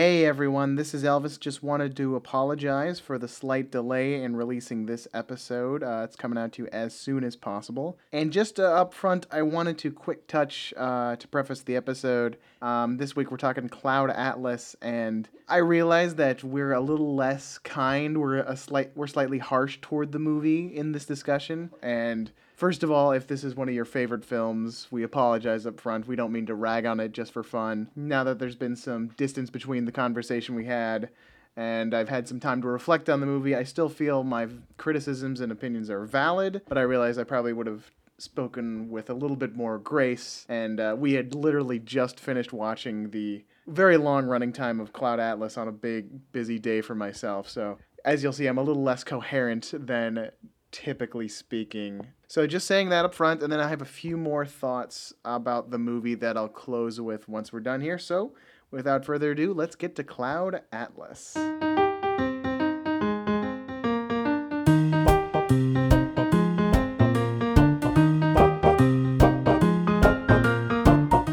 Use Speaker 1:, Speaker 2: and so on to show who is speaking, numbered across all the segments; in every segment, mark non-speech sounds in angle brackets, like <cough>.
Speaker 1: Hey everyone, this is Elvis. Just wanted to apologize for the slight delay in releasing this episode. Uh, it's coming out to you as soon as possible. And just uh, up front, I wanted to quick touch uh, to preface the episode. Um, this week we're talking Cloud Atlas, and I realize that we're a little less kind. We're a slight, we're slightly harsh toward the movie in this discussion, and First of all, if this is one of your favorite films, we apologize up front. We don't mean to rag on it just for fun. Now that there's been some distance between the conversation we had and I've had some time to reflect on the movie, I still feel my criticisms and opinions are valid, but I realize I probably would have spoken with a little bit more grace. And uh, we had literally just finished watching the very long running time of Cloud Atlas on a big, busy day for myself. So, as you'll see, I'm a little less coherent than typically speaking. So just saying that up front, and then I have a few more thoughts about the movie that I'll close with once we're done here. So without further ado, let's get to Cloud Atlas.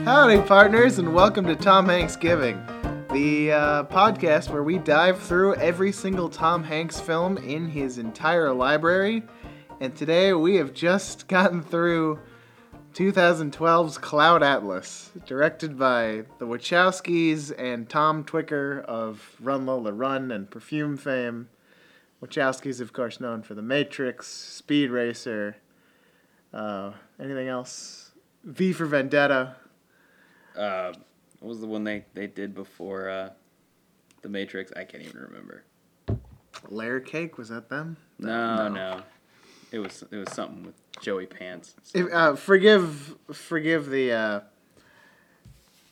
Speaker 1: Howdy, partners, and welcome to Tom Hanks Giving, the uh, podcast where we dive through every single Tom Hanks film in his entire library. And today we have just <laughs> gotten through 2012's Cloud Atlas, directed by the Wachowskis and Tom Tykwer of Run Lola Run and Perfume fame. Wachowskis, of course, known for The Matrix, Speed Racer, uh, anything else? V for Vendetta.
Speaker 2: Uh, what was the one they, they did before uh, The Matrix? I can't even remember.
Speaker 1: Layer Cake, was that them?
Speaker 2: No, no. no. It was it was something with Joey Pants.
Speaker 1: If, uh, forgive forgive the uh,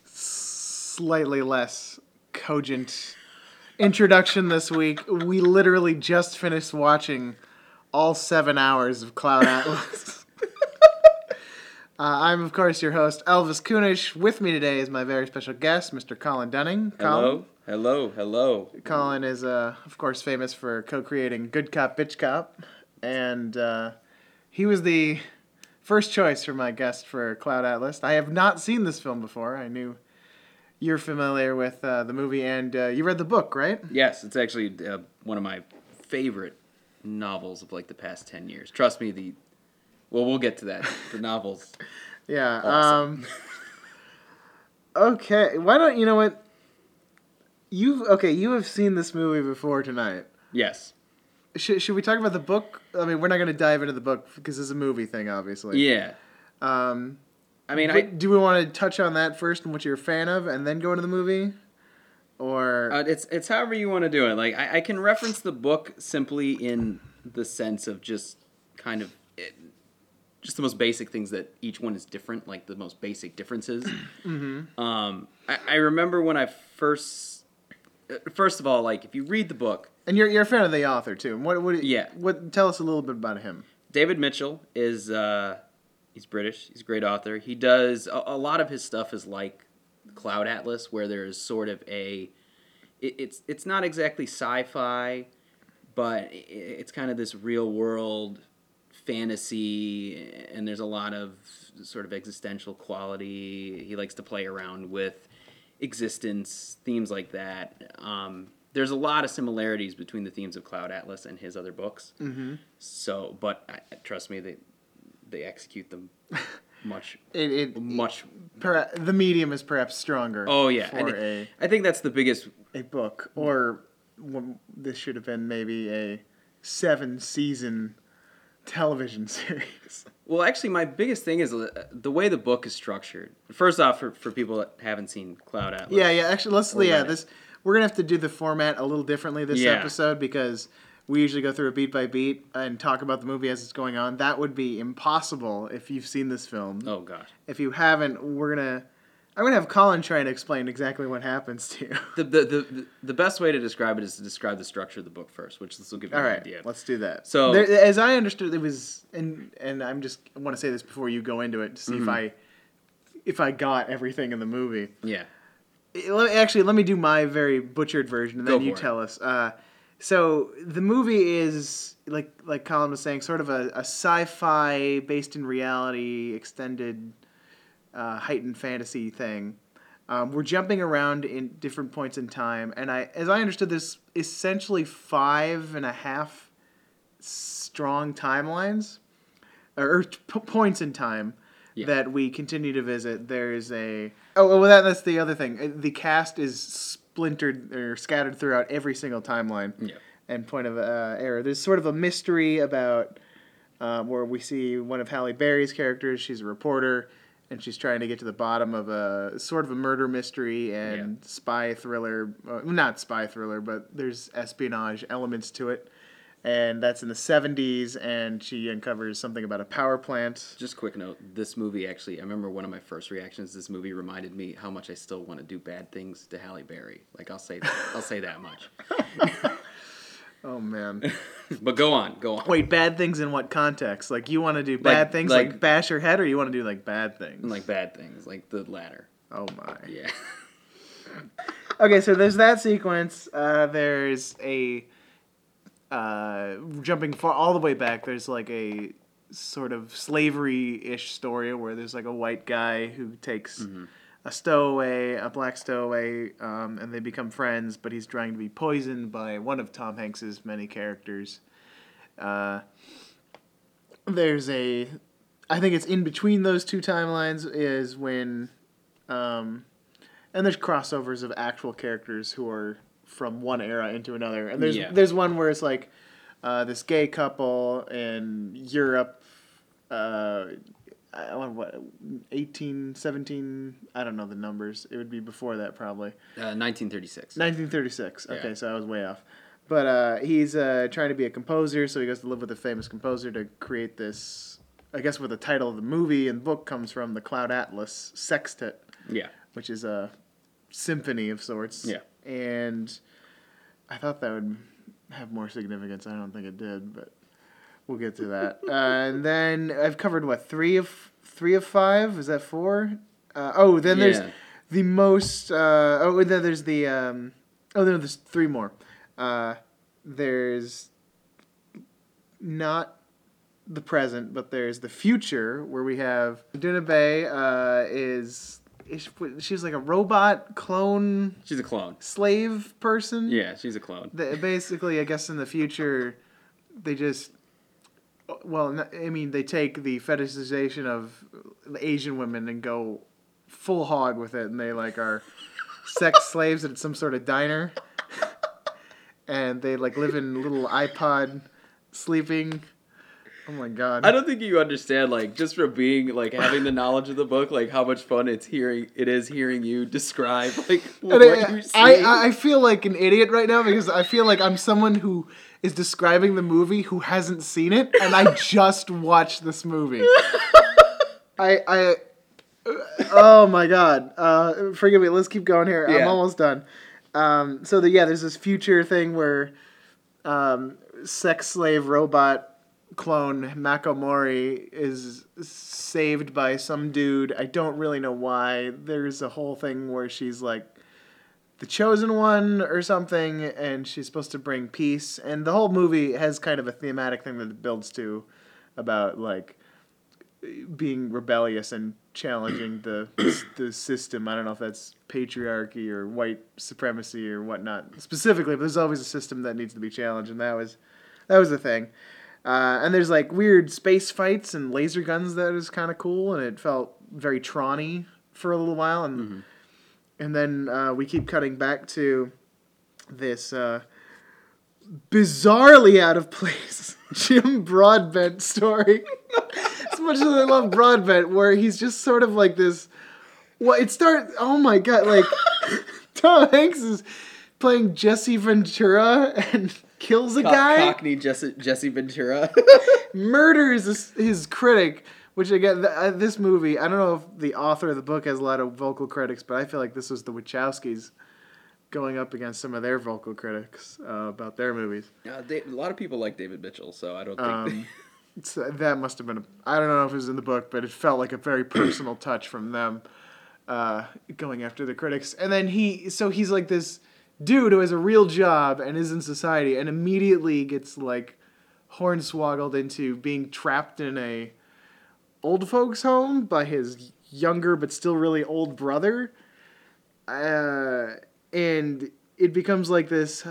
Speaker 1: slightly less cogent introduction this week. We literally just finished watching all seven hours of Cloud Atlas. <laughs> Uh, I'm, of course, your host, Elvis Kunish. With me today is my very special guest, Mr. Colin Dunning.
Speaker 2: Colin. Hello, hello, hello.
Speaker 1: Colin is, uh, of course, famous for co creating Good Cop, Bitch Cop. And uh, he was the first choice for my guest for Cloud Atlas. I have not seen this film before. I knew you're familiar with uh, the movie and uh, you read the book, right?
Speaker 2: Yes, it's actually uh, one of my favorite novels of like the past 10 years. Trust me, the well, we'll get to that. The novels. <laughs>
Speaker 1: yeah. Awesome. Um, okay. Why don't you know what? You've okay. You have seen this movie before tonight.
Speaker 2: Yes.
Speaker 1: Should, should we talk about the book? I mean, we're not going to dive into the book because it's a movie thing, obviously.
Speaker 2: Yeah.
Speaker 1: Um,
Speaker 2: I mean, I,
Speaker 1: do we want to touch on that first and what you're a fan of, and then go into the movie? Or
Speaker 2: uh, it's it's however you want to do it. Like I, I can reference the book simply in the sense of just kind of it, just the most basic things that each one is different, like the most basic differences. <clears throat>
Speaker 1: mm-hmm.
Speaker 2: Um, I, I remember when I first, uh, first of all, like if you read the book,
Speaker 1: and you're you're a fan of the author too. What what
Speaker 2: yeah?
Speaker 1: What tell us a little bit about him?
Speaker 2: David Mitchell is uh, he's British. He's a great author. He does a, a lot of his stuff is like Cloud Atlas, where there's sort of a it, it's it's not exactly sci-fi, but it, it's kind of this real world fantasy, and there's a lot of sort of existential quality. He likes to play around with existence, themes like that. Um, there's a lot of similarities between the themes of Cloud Atlas and his other books.
Speaker 1: Mm-hmm.
Speaker 2: So, but I, trust me, they they execute them <laughs> much
Speaker 1: it, it
Speaker 2: much.
Speaker 1: Per, the medium is perhaps stronger.
Speaker 2: Oh yeah, I,
Speaker 1: a,
Speaker 2: I think that's the biggest
Speaker 1: a book, or this should have been maybe a seven season television <laughs> series.
Speaker 2: Well, actually, my biggest thing is uh, the way the book is structured. First off, for, for people that haven't seen Cloud Atlas.
Speaker 1: Yeah, yeah. Actually, let's yeah this. We're gonna have to do the format a little differently this
Speaker 2: Yeah.
Speaker 1: episode because we usually go through a beat by beat and talk about the movie as it's going on. That would be impossible if you've seen this film.
Speaker 2: Oh gosh.
Speaker 1: If you haven't, we're gonna. I'm gonna have Colin try and explain exactly what happens to you.
Speaker 2: The, the, the, the best way to describe it is to describe the structure of the book first, which this will give you
Speaker 1: All
Speaker 2: an
Speaker 1: right,
Speaker 2: idea.
Speaker 1: let's do that.
Speaker 2: So-
Speaker 1: there, as I understood, it was, and and I'm just I want to say this before you go into it to see if
Speaker 2: Mhm.
Speaker 1: I if I got everything in the movie.
Speaker 2: Yeah.
Speaker 1: Let- Actually, let me do my very butchered version, and then you
Speaker 2: it.
Speaker 1: tell us. Uh, so the movie is like like Colin was saying, sort of a, a sci-fi based in reality, extended, uh, heightened fantasy thing. Um, we're jumping around in different points in time, and I, as I understood this, essentially five and a half strong timelines or, or p- points in time
Speaker 2: Yeah.
Speaker 1: that we continue to visit. There's a oh, well, that, that's the other thing. Uh, The cast is splintered or scattered throughout every single timeline
Speaker 2: Yeah.
Speaker 1: and point of uh, error. There's sort of a mystery about um, where we see one of Halle Berry's characters. She's a reporter, and she's trying to get to the bottom of a sort of a murder mystery and spy thriller. Uh, not spy thriller, but there's espionage elements to it. And that's in the 70s, and she uncovers something about a power plant.
Speaker 2: Just quick note: this movie actually, I remember one of my first reactions. This movie reminded me how much I still want to do bad things to Halle Berry. Like I'll say, that, I'll say that much. <laughs>
Speaker 1: Oh, man. <laughs>
Speaker 2: But go on, go on.
Speaker 1: Wait, bad things in what context? Like, you want to do bad
Speaker 2: Like-
Speaker 1: things like,
Speaker 2: like-
Speaker 1: bash her head, or you want to do like bad things?
Speaker 2: Like bad things, like the latter.
Speaker 1: oh, my.
Speaker 2: Yeah. <laughs>
Speaker 1: Okay, so there's that sequence. Uh, there's a uh, jumping far all the way back. There's like a sort of slavery-ish story where there's like a white guy who takes a stowaway, a black stowaway, um, and they become friends. But he's trying to be poisoned by one of Tom Hanks's many characters. Uh, there's a, I think it's in between those two timelines is when. Um, and there's crossovers of actual characters who are from one era into another. And there's
Speaker 2: Yeah.
Speaker 1: there's one where it's like uh, this gay couple in Europe. Uh, I don't know what 18, 17, I don't know the numbers. It would be before that probably.
Speaker 2: Uh, 1936.
Speaker 1: 1936. Okay,
Speaker 2: Yeah.
Speaker 1: so I was way off. But uh, he's uh, trying to be a composer, so he goes to live with a famous composer to create this. I guess where the title of the movie and book comes from, the Cloud Atlas Sextet
Speaker 2: Yeah.
Speaker 1: which is a symphony of sorts.
Speaker 2: Yeah.
Speaker 1: And I thought that would have more significance. I don't think it did, but we'll get to that. <laughs> uh, and then I've covered what three of three of five? Is that four? Uh, oh, then there's the most. Uh, oh, then there's the. Um, oh, no, there's three more. Uh, there's not the present, but there's the future where we have Doona Bae uh, is she's like a robot clone
Speaker 2: She's a clone.
Speaker 1: slave person.
Speaker 2: Yeah, she's a clone.
Speaker 1: The, basically, I guess in the future, they just. Well, I mean, they take the fetishization of Asian women and go full hog with it, and they like are sex <laughs> slaves at some sort of diner, <laughs> and they like live in little iPod sleeping. Oh my god!
Speaker 2: I don't think you understand, like, just from being like having the knowledge of the book, like how much fun it's hearing it is hearing you describe like what
Speaker 1: I,
Speaker 2: you're
Speaker 1: I. I feel like an idiot right now because I feel like I'm someone who is describing the movie who hasn't seen it, and I <laughs> just watched this movie. <laughs> I, I, oh my god! Uh, forgive me. Let's keep going here. I'm almost done. Um, so the, yeah, there's this future thing where um, sex slave robot clone Makomori is saved by some dude. I don't really know why. There's a whole thing where she's like the chosen one or something, and she's supposed to bring peace. And the whole movie has kind of a thematic thing that it builds to about like being rebellious and challenging the <coughs> the system. I don't know if that's patriarchy or white supremacy or whatnot specifically, but there's always a system that needs to be challenged, and that was that was the thing. Uh, and there's like weird space fights and laser guns that is kind of cool, and it felt very Tron-y for a little while, and and then uh, we keep cutting back to this uh, bizarrely out of place <laughs> Jim Broadbent story. <laughs> as much as I love Broadbent, where he's just sort of like this. Well, it starts. Oh my god! Like <laughs> Tom Hanks is playing Jesse Ventura and kills a
Speaker 2: Co-
Speaker 1: guy
Speaker 2: Cockney Jesse, Jesse Ventura. <laughs> <laughs>
Speaker 1: murders his, his critic. Which again, th- uh, this movie, I don't know if the author of the book has a lot of vocal critics, but I feel like this was the Wachowskis going up against some of their vocal critics uh, about their movies.
Speaker 2: Uh, they, a lot of people like David Mitchell, so I don't think.
Speaker 1: Um, <laughs> so that must have been a. I don't know if it was in the book, but it felt like a very <clears throat> personal touch from them, uh, going after the critics. And then he, so he's like this dude who has a real job and is in society, and immediately gets like hornswoggled into being trapped in a old folks home by his younger but still really old brother. uh, and it becomes like this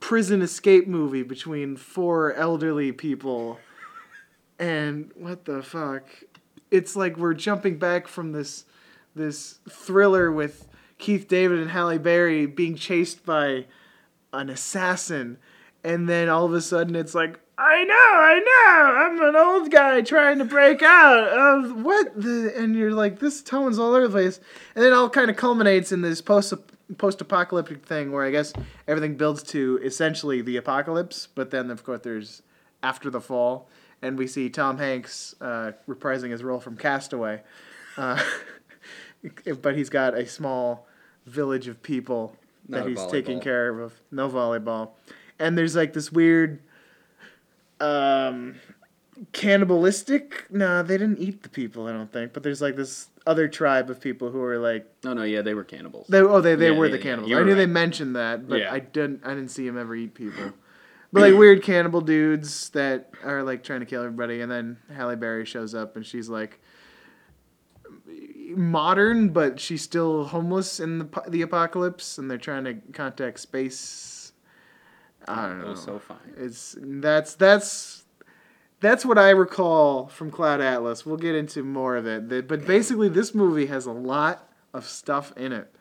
Speaker 1: prison escape movie between four elderly people. And what the fuck? It's like we're jumping back from this this thriller with Keith David and Halle Berry being chased by an assassin, and then all of a sudden it's like, I know, I know, I'm an old guy trying to break out of what the, and you're like, this tone's all over the place, and then it all kind of culminates in this post post apocalyptic thing where I guess everything builds to essentially the apocalypse, but then of course there's after the fall, and we see Tom Hanks uh, reprising his role from Castaway. Uh, <laughs> but he's got a small village of people
Speaker 2: Not
Speaker 1: that he's taking care of. No volleyball, and there's like this weird, um, cannibalistic. No, they didn't eat the people. I don't think, but there's like this other tribe of people who are like
Speaker 2: No, no, yeah, they were cannibals.
Speaker 1: they. Oh, they they
Speaker 2: Yeah,
Speaker 1: were
Speaker 2: yeah,
Speaker 1: the
Speaker 2: yeah,
Speaker 1: cannibals. I knew they
Speaker 2: right.
Speaker 1: mentioned that, but
Speaker 2: Yeah.
Speaker 1: I didn't. I didn't see him ever eat people. But like weird cannibal dudes that are like trying to kill everybody, and then Halle Berry shows up and she's like modern, but she's still homeless in the the apocalypse, and they're trying to contact space. I don't
Speaker 2: oh,
Speaker 1: know.
Speaker 2: was so fine.
Speaker 1: It's that's that's that's what I recall from Cloud Atlas. We'll get into more of it, but basically, this movie has a lot of stuff in it,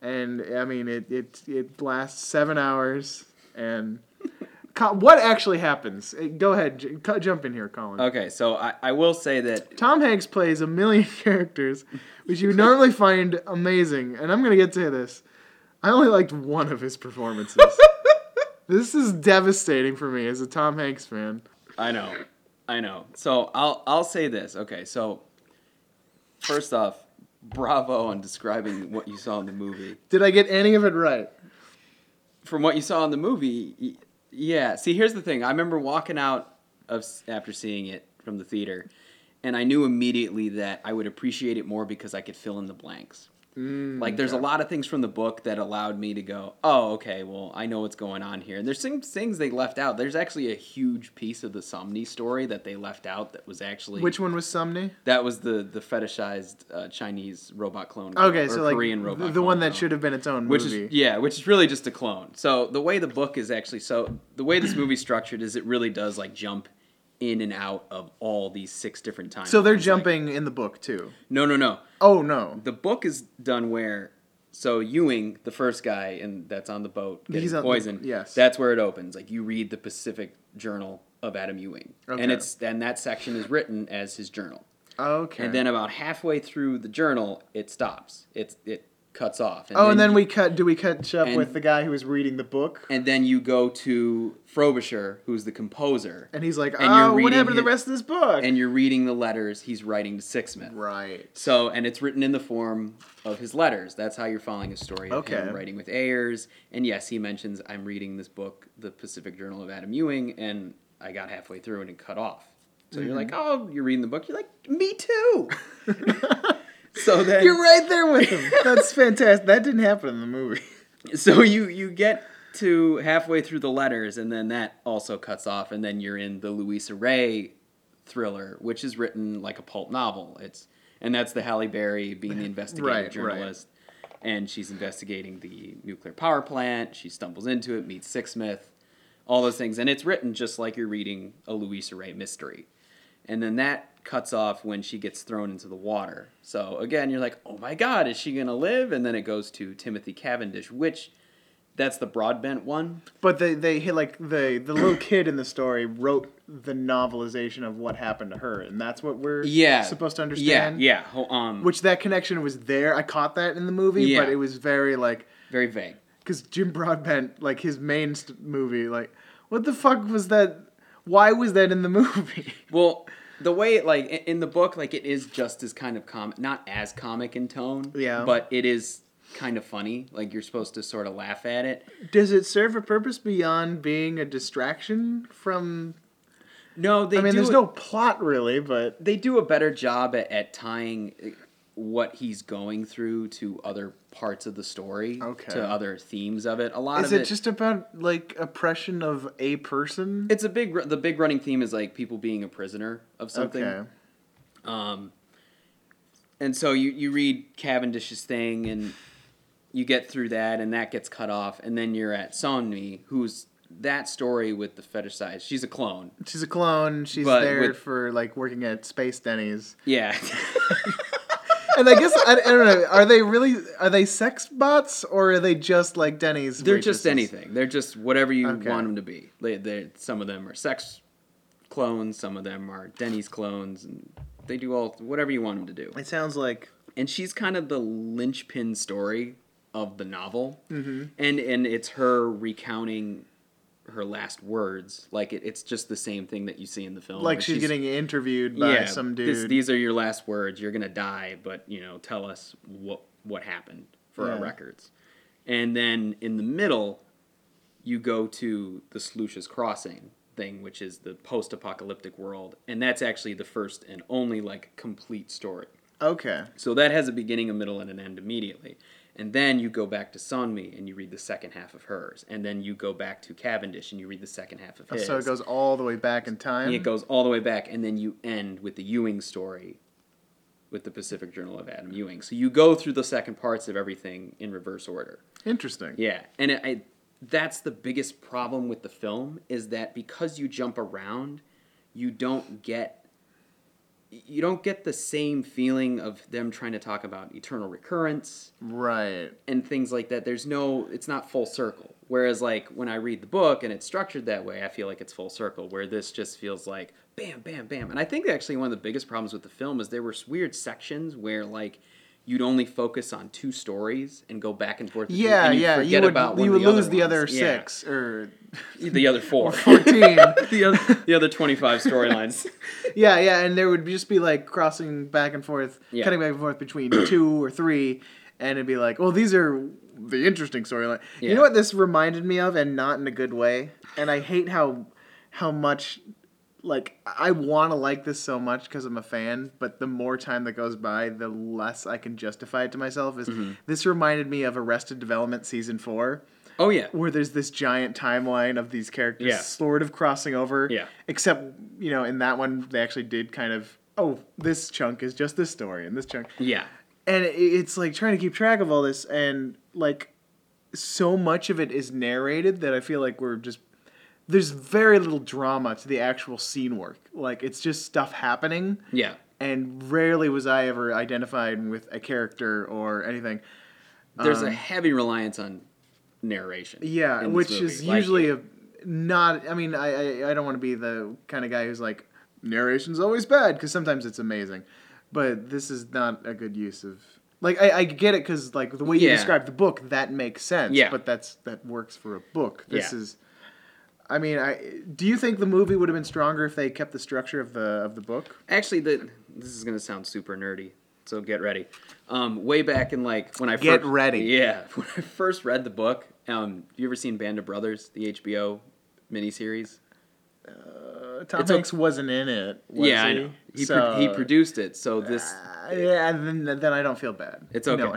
Speaker 1: and I mean, it it it lasts seven hours, and <laughs> what actually happens? Eh, Go ahead, j- jump in here, Colin.
Speaker 2: Okay, so I, I will say that
Speaker 1: Tom Hanks plays a million <laughs> characters, which you normally find amazing, and I'm gonna get to this. I only liked one of his performances. <laughs> this is devastating for me as a Tom Hanks fan.
Speaker 2: I know, I know. So I'll I'll say this. Okay, so first off, bravo on describing what you saw in the movie.
Speaker 1: Did I get any of it right?
Speaker 2: From what you saw in the movie, yeah. See, here's the thing. I remember walking out of after seeing it from the theater, and I knew immediately that I would appreciate it more because I could fill in the blanks.
Speaker 1: Mm,
Speaker 2: Like there's a lot of things from the book that allowed me to go, oh, okay, well, I know what's going on here. And there's some things they left out. There's actually a huge piece of the Sonmi story that they left out that was actually
Speaker 1: Which one was Sonmi?
Speaker 2: that was the the fetishized uh, Chinese robot clone.
Speaker 1: Okay, so like
Speaker 2: Korean robot
Speaker 1: the one that
Speaker 2: girl.
Speaker 1: should have been its own
Speaker 2: which
Speaker 1: movie.
Speaker 2: is yeah, which is really just a clone. So the way the book is actually so the way this movie's structured is it really does like jump in and out of all these six different times.
Speaker 1: so they're jumping in the book too.
Speaker 2: no, no, no.
Speaker 1: Oh no.
Speaker 2: The book is done where so Ewing, the first guy and that's on the boat getting
Speaker 1: He's on the- yes.
Speaker 2: That's where it opens. Like you read the Pacific Journal of Adam Ewing.
Speaker 1: Okay.
Speaker 2: And it's and that section is written as his journal.
Speaker 1: Okay.
Speaker 2: And then about halfway through the journal, it stops. It's it cuts off.
Speaker 1: oh, and then
Speaker 2: you-
Speaker 1: we cut. Do we catch up
Speaker 2: and-
Speaker 1: with the guy who was reading the book?
Speaker 2: and then you go to Frobisher, who's the composer,
Speaker 1: And he's like,
Speaker 2: And you're
Speaker 1: "Oh, what happened to the rest of this book?"
Speaker 2: and you're reading the letters he's writing to Sixsmith.
Speaker 1: right.
Speaker 2: So, and it's written in the form of his letters. That's how you're following a story of
Speaker 1: Okay.
Speaker 2: him writing with Ayrs. And yes, he mentions I'm reading this book, The Pacific Journal of Adam Ewing, and I got halfway through and it cut off. So mm-hmm. you're like, oh, you're reading the book. You're like, me too. <laughs> <laughs> so then
Speaker 1: You're right there with him. That's fantastic. That didn't happen in the movie. <laughs>
Speaker 2: so you you get to halfway through the letters and then that also cuts off and then you're in the Louisa Ray thriller which is written like a pulp novel it's and that's the Halle Berry being the investigative
Speaker 1: Right, right.
Speaker 2: journalist and she's investigating the nuclear power plant she stumbles into it meets Sixsmith all those things and it's written just like you're reading a Louisa Ray mystery and then that cuts off when she gets thrown into the water. So again, you're like, oh my god, is she gonna live? And then it goes to Timothy Cavendish, which that's the Broadbent one.
Speaker 1: But they they hit like the the little kid in the story wrote the novelization of what happened to her, and that's what we're
Speaker 2: Yeah,
Speaker 1: supposed to understand.
Speaker 2: yeah. Ho- Um,
Speaker 1: Which that connection was there. I caught that in the movie,
Speaker 2: Yeah.
Speaker 1: but it was very like
Speaker 2: very vague.
Speaker 1: because Jim Broadbent, like his main st- movie, like what the fuck was that? Why was that in the movie? <laughs>
Speaker 2: Well, the way it, like in the book, like it is just as kind of comic, not as comic in tone.
Speaker 1: Yeah.
Speaker 2: But it is kind of funny. Like you're supposed to sort of laugh at it.
Speaker 1: Does it serve a purpose beyond being a distraction from?
Speaker 2: No, they
Speaker 1: I mean, there's
Speaker 2: it-
Speaker 1: no plot really, but
Speaker 2: they do a better job at, at tying uh, what he's going through to other parts of the story
Speaker 1: Okay.
Speaker 2: to other themes of it a lot
Speaker 1: is
Speaker 2: of
Speaker 1: it just about like oppression of a person?
Speaker 2: it's a big the big running theme is like people being a prisoner of something
Speaker 1: Okay.
Speaker 2: um and so you you read Cavendish's thing and you get through that and that gets cut off and then you're at Sonmi who's that story with the fetish size. She's a clone.
Speaker 1: She's a clone. She's there
Speaker 2: with-
Speaker 1: for like working at Space Denny's.
Speaker 2: Yeah. <laughs> <laughs>
Speaker 1: And I guess I, I don't know. Are they really? Are they sex bots or are they just like Denny's?
Speaker 2: They're just anything. They're just whatever you
Speaker 1: Okay.
Speaker 2: want them to be. They, they, some of them are sex clones. Some of them are Denny's clones, and they do all whatever you want them to do.
Speaker 1: It sounds like
Speaker 2: And she's kind of the linchpin story of the novel,
Speaker 1: mm-hmm.
Speaker 2: and and it's her recounting her last words. Like it, it's just the same thing that you see in the film.
Speaker 1: like
Speaker 2: where
Speaker 1: she's, getting interviewed by some dude.
Speaker 2: this- these are your last words. You're gonna die, but you know, tell us what what happened for our records. And then in the middle, you go to the Sloosha's Crossing thing, which is the post-apocalyptic world, and that's actually the first and only like complete story.
Speaker 1: okay.
Speaker 2: So that has a beginning, a middle, and an end immediately. And then you go back to Sonmi and you read the second half of hers. And then you go back to Cavendish and you read the second half of his.
Speaker 1: So it goes all the way back in time.
Speaker 2: It goes all the way back, and then you end with the Ewing story with the Pacific Journal of Adam Ewing. So you go through the second parts of everything in reverse order.
Speaker 1: Interesting.
Speaker 2: Yeah, and it, I, that's the biggest problem with the film is that because you jump around, you don't get you don't get the same feeling of them trying to talk about eternal recurrence
Speaker 1: Right.
Speaker 2: and things like that. There's no, it's not full circle. Whereas, like, when I read the book and it's structured that way, I feel like it's full circle. Where this just feels like bam, bam, bam. And I think actually one of the biggest problems with the film is there were weird sections where, like, you'd only focus on two stories and go back and forth.
Speaker 1: Yeah,
Speaker 2: and you'd
Speaker 1: yeah.
Speaker 2: forget
Speaker 1: You would
Speaker 2: about
Speaker 1: you would
Speaker 2: the
Speaker 1: lose
Speaker 2: other
Speaker 1: the other
Speaker 2: ones. Yeah.
Speaker 1: six or <laughs>
Speaker 2: the other four, <laughs>
Speaker 1: or fourteen. <laughs>
Speaker 2: the other, the other twenty-five storylines.
Speaker 1: yeah, yeah, and there would just be like crossing back and forth,
Speaker 2: Yeah.
Speaker 1: cutting back and forth between <clears throat> two or three, and it'd be like, well, these are the interesting storyline. You know what this reminded me of, and not in a good way. And I hate how how much like I want to like this so much because I'm a fan, but the more time that goes by, the less I can justify it to myself. Is
Speaker 2: Mm-hmm.
Speaker 1: this reminded me of Arrested Development season four?
Speaker 2: Oh yeah,
Speaker 1: where there's this giant timeline of these characters
Speaker 2: Yeah.
Speaker 1: sort of crossing over.
Speaker 2: Yeah.
Speaker 1: Except, you know, in that one they actually did kind of oh, this chunk is just this story and this chunk.
Speaker 2: yeah,
Speaker 1: And it's like trying to keep track of all this and like so much of it is narrated that I feel like we're just there's very little drama to the actual scene work. Like it's just stuff happening
Speaker 2: yeah.
Speaker 1: and rarely was I ever identified with a character or anything.
Speaker 2: There's a
Speaker 1: Um,
Speaker 2: heavy reliance on narration.
Speaker 1: Yeah, which
Speaker 2: movie.
Speaker 1: is
Speaker 2: Like,
Speaker 1: usually a not. I mean, I I, I don't want to be the kind of guy who's like narration's always bad because sometimes it's amazing, but this is not a good use of. Like I, I get it because like the way you
Speaker 2: Yeah.
Speaker 1: describe the book that makes sense.
Speaker 2: Yeah.
Speaker 1: But that's that works for a book. This
Speaker 2: Yeah.
Speaker 1: is. I mean, I do you think the movie would have been stronger if they kept the structure of the of the book?
Speaker 2: Actually, the this is gonna sound super nerdy, so get ready. Um, way back in like when I
Speaker 1: Get
Speaker 2: first,
Speaker 1: ready.
Speaker 2: Yeah, <laughs> when I first read the book. Um, you ever seen Band of Brothers, the HBO miniseries?
Speaker 1: Uh, Tom
Speaker 2: It's a-
Speaker 1: Hanks wasn't in it. Was
Speaker 2: yeah,
Speaker 1: he?
Speaker 2: I know. He,
Speaker 1: So,
Speaker 2: pro- he produced it, so this
Speaker 1: uh, yeah, then then I don't feel bad.
Speaker 2: it's
Speaker 1: You
Speaker 2: okay.
Speaker 1: know,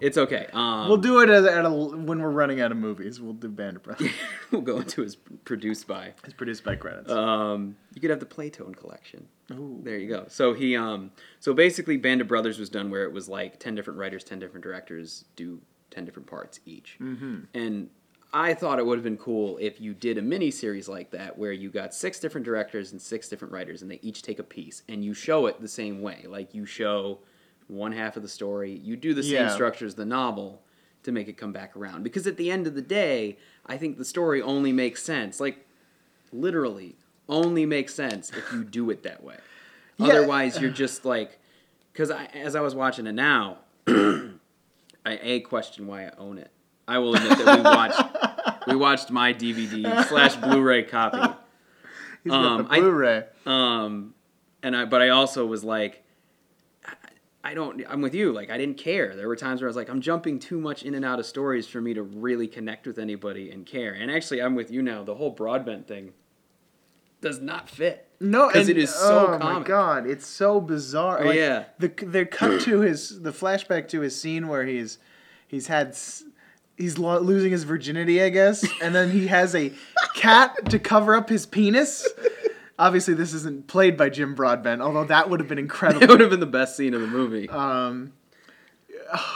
Speaker 2: it's okay. Um,
Speaker 1: We'll do it at, at a, when we're running out of movies. We'll do Band of Brothers. <laughs>
Speaker 2: we'll go into his produced by.
Speaker 1: it's produced by credits.
Speaker 2: Um, you could have the Playtone collection.
Speaker 1: Ooh.
Speaker 2: There you go. So he um so basically Band of Brothers was done where it was like 10 different writers, 10 different directors do 10 different parts each.
Speaker 1: Mm-hmm.
Speaker 2: And I thought it would have been cool if you did a mini series like that where you got six different directors and six different writers and they each take a piece and you show it the same way. Like you show one half of the story, you do the same
Speaker 1: Yeah.
Speaker 2: structure as the novel to make it come back around. Because at the end of the day, I think the story only makes sense. Like literally only makes sense if you do it that way.
Speaker 1: Yeah.
Speaker 2: Otherwise, you're just like, because I, as I was watching it now, <clears throat> I a question why I own it. I will admit that we watched we watched my DVD slash Blu-ray copy. <laughs>
Speaker 1: He's got
Speaker 2: um,
Speaker 1: the Blu-ray.
Speaker 2: Um, and I, but I also was like, I, don't. I'm with you. Like I didn't care. There were times where I was like, I'm jumping too much in and out of stories for me to really connect with anybody and care. And actually, I'm with you now. The whole Broadbent thing does not fit.
Speaker 1: no,
Speaker 2: 'cause
Speaker 1: and-
Speaker 2: it is so
Speaker 1: Oh my god, it's so bizarre.
Speaker 2: Oh,
Speaker 1: Like,
Speaker 2: yeah.
Speaker 1: the they're cut to his the flashback to his scene where he's he's had he's lo- losing his virginity, I guess, and then he has a cat to cover up his penis. Obviously, this isn't played by Jim Broadbent, although that would have been <laughs> incredible.
Speaker 2: It would have been the best scene of the movie.
Speaker 1: um,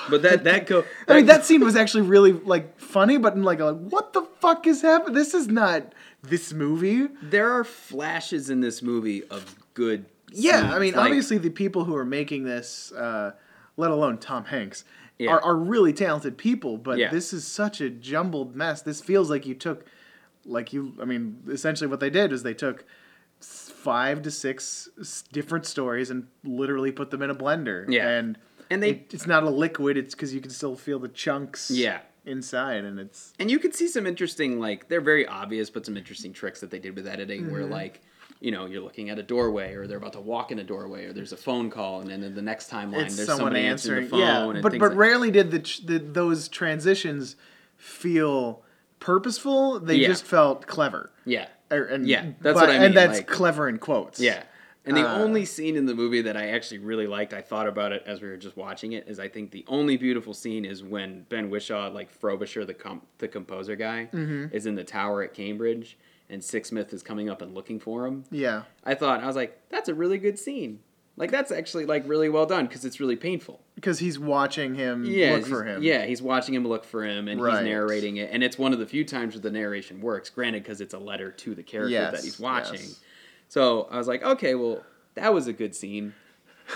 Speaker 2: but that that go. <sighs>
Speaker 1: I mean, that scene was actually really like funny, but in like, a, what the fuck is happening? This is not this movie.
Speaker 2: there are flashes in this movie of good.
Speaker 1: Yeah,
Speaker 2: scenes.
Speaker 1: I mean,
Speaker 2: Like,
Speaker 1: obviously, the people who are making this, uh, let alone Tom Hanks,
Speaker 2: Yeah.
Speaker 1: are, are really talented people. But
Speaker 2: Yeah.
Speaker 1: this is such a jumbled mess. This feels like you took, like you, I mean, essentially what they did is they took five to six different stories and literally put them in a blender.
Speaker 2: Yeah.
Speaker 1: and
Speaker 2: And they-
Speaker 1: it- it's not a liquid. It's because you can still feel the chunks.
Speaker 2: Yeah.
Speaker 1: inside, and it's
Speaker 2: and you can see some interesting like they're very obvious but some interesting tricks that they did with editing
Speaker 1: Mm-hmm.
Speaker 2: where like you know you're looking at a doorway or they're about to walk in a doorway or there's a phone call and then in the next timeline
Speaker 1: it's
Speaker 2: there's
Speaker 1: someone
Speaker 2: somebody
Speaker 1: answering.
Speaker 2: answering the phone
Speaker 1: yeah, but but
Speaker 2: like-
Speaker 1: rarely did the, ch- the those transitions feel purposeful. They
Speaker 2: Yeah.
Speaker 1: just felt clever.
Speaker 2: yeah
Speaker 1: Er, and,
Speaker 2: Yeah, that's
Speaker 1: but-
Speaker 2: what I mean,
Speaker 1: And that's
Speaker 2: like-
Speaker 1: clever in quotes.
Speaker 2: yeah and the
Speaker 1: Uh,
Speaker 2: only scene in the movie that I actually really liked, I thought about it as we were just watching it, is I think the only beautiful scene is when Ben Whishaw, like Frobisher, the comp- the composer guy,
Speaker 1: Mm-hmm.
Speaker 2: is in the tower at Cambridge, and Sixsmith is coming up and looking for him.
Speaker 1: Yeah.
Speaker 2: I thought I was like, that's a really good scene. Like that's actually like really well done because it's really painful.
Speaker 1: Because he's watching him
Speaker 2: Yeah,
Speaker 1: look for him.
Speaker 2: Yeah, he's watching him look for him, and
Speaker 1: Right.
Speaker 2: he's narrating it, and it's one of the few times where the narration works. Granted, because it's a letter to the character
Speaker 1: Yes,
Speaker 2: that he's watching.
Speaker 1: yes.
Speaker 2: So I was like, okay, well, that was a good scene.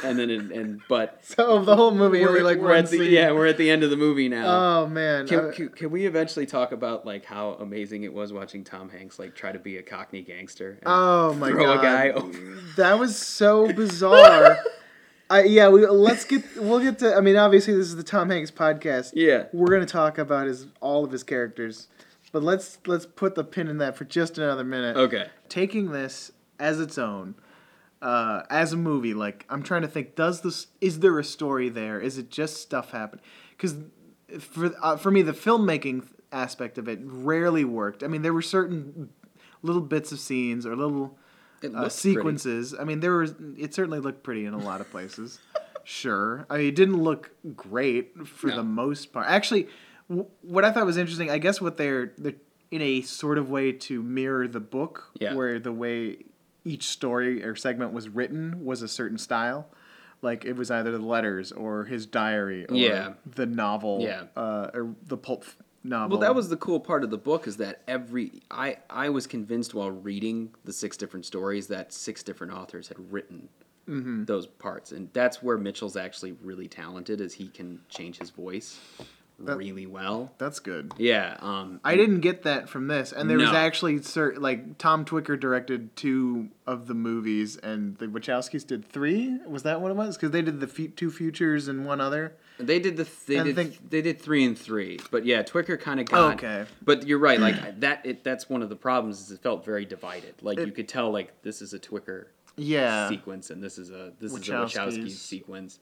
Speaker 2: And then, and, and but <laughs>
Speaker 1: So the whole movie,
Speaker 2: we're,
Speaker 1: only like
Speaker 2: we're
Speaker 1: one
Speaker 2: at the
Speaker 1: scene.
Speaker 2: yeah, we're at the end of the movie now.
Speaker 1: Oh man.
Speaker 2: Can,
Speaker 1: Uh,
Speaker 2: can, can we eventually talk about like how amazing it was watching Tom Hanks like try to be a Cockney gangster?
Speaker 1: oh my
Speaker 2: throw
Speaker 1: god.
Speaker 2: a guy <laughs> over.
Speaker 1: That was so bizarre. <laughs> I, yeah, we let's get we'll get to. I mean, obviously this is the Tom Hanks podcast.
Speaker 2: Yeah.
Speaker 1: we're gonna talk about his all of his characters, but let's let's put the pin in that for just another minute.
Speaker 2: Okay.
Speaker 1: Taking this as its own, uh, as a movie, like I'm trying to think, does this is there a story there? Is it just stuff happening? Because for uh, for me, the filmmaking aspect of it rarely worked. I mean, there were certain little bits of scenes or little uh,
Speaker 2: looked pretty.
Speaker 1: sequences. I mean, there was it certainly looked pretty in a lot of places. <laughs> sure, I mean, it didn't look great for
Speaker 2: No.
Speaker 1: the most part. Actually, w- what I thought was interesting, I guess, what they're they're in a sort of way to mirror the book,
Speaker 2: Yeah.
Speaker 1: where the way each story or segment was written was a certain style. Like it was either the letters or his diary or
Speaker 2: Yeah.
Speaker 1: the novel,
Speaker 2: Yeah.
Speaker 1: uh, or the pulp novel.
Speaker 2: Well, that was the cool part of the book is that every I I was convinced while reading the six different stories that six different authors had written
Speaker 1: Mm-hmm.
Speaker 2: those parts, and that's where Mitchell's actually really talented, is he can change his voice really well.
Speaker 1: that's good.
Speaker 2: Yeah. Um.
Speaker 1: I didn't get that from this, and there was actually certain like Tom Tykwer directed two of the movies, and the Wachowskis did three. Was that what it was? Because they did the fe- two futures and one other.
Speaker 2: They did the they
Speaker 1: And
Speaker 2: did
Speaker 1: think-
Speaker 2: they did three and three, but yeah, Tykwer kind of got.
Speaker 1: Okay.
Speaker 2: But you're right, like <clears throat> that. It that's one of the problems is it felt very divided. Like you could tell, like this is a Tykwer
Speaker 1: Yeah,
Speaker 2: sequence, and this is a this is a Wachowski sequence.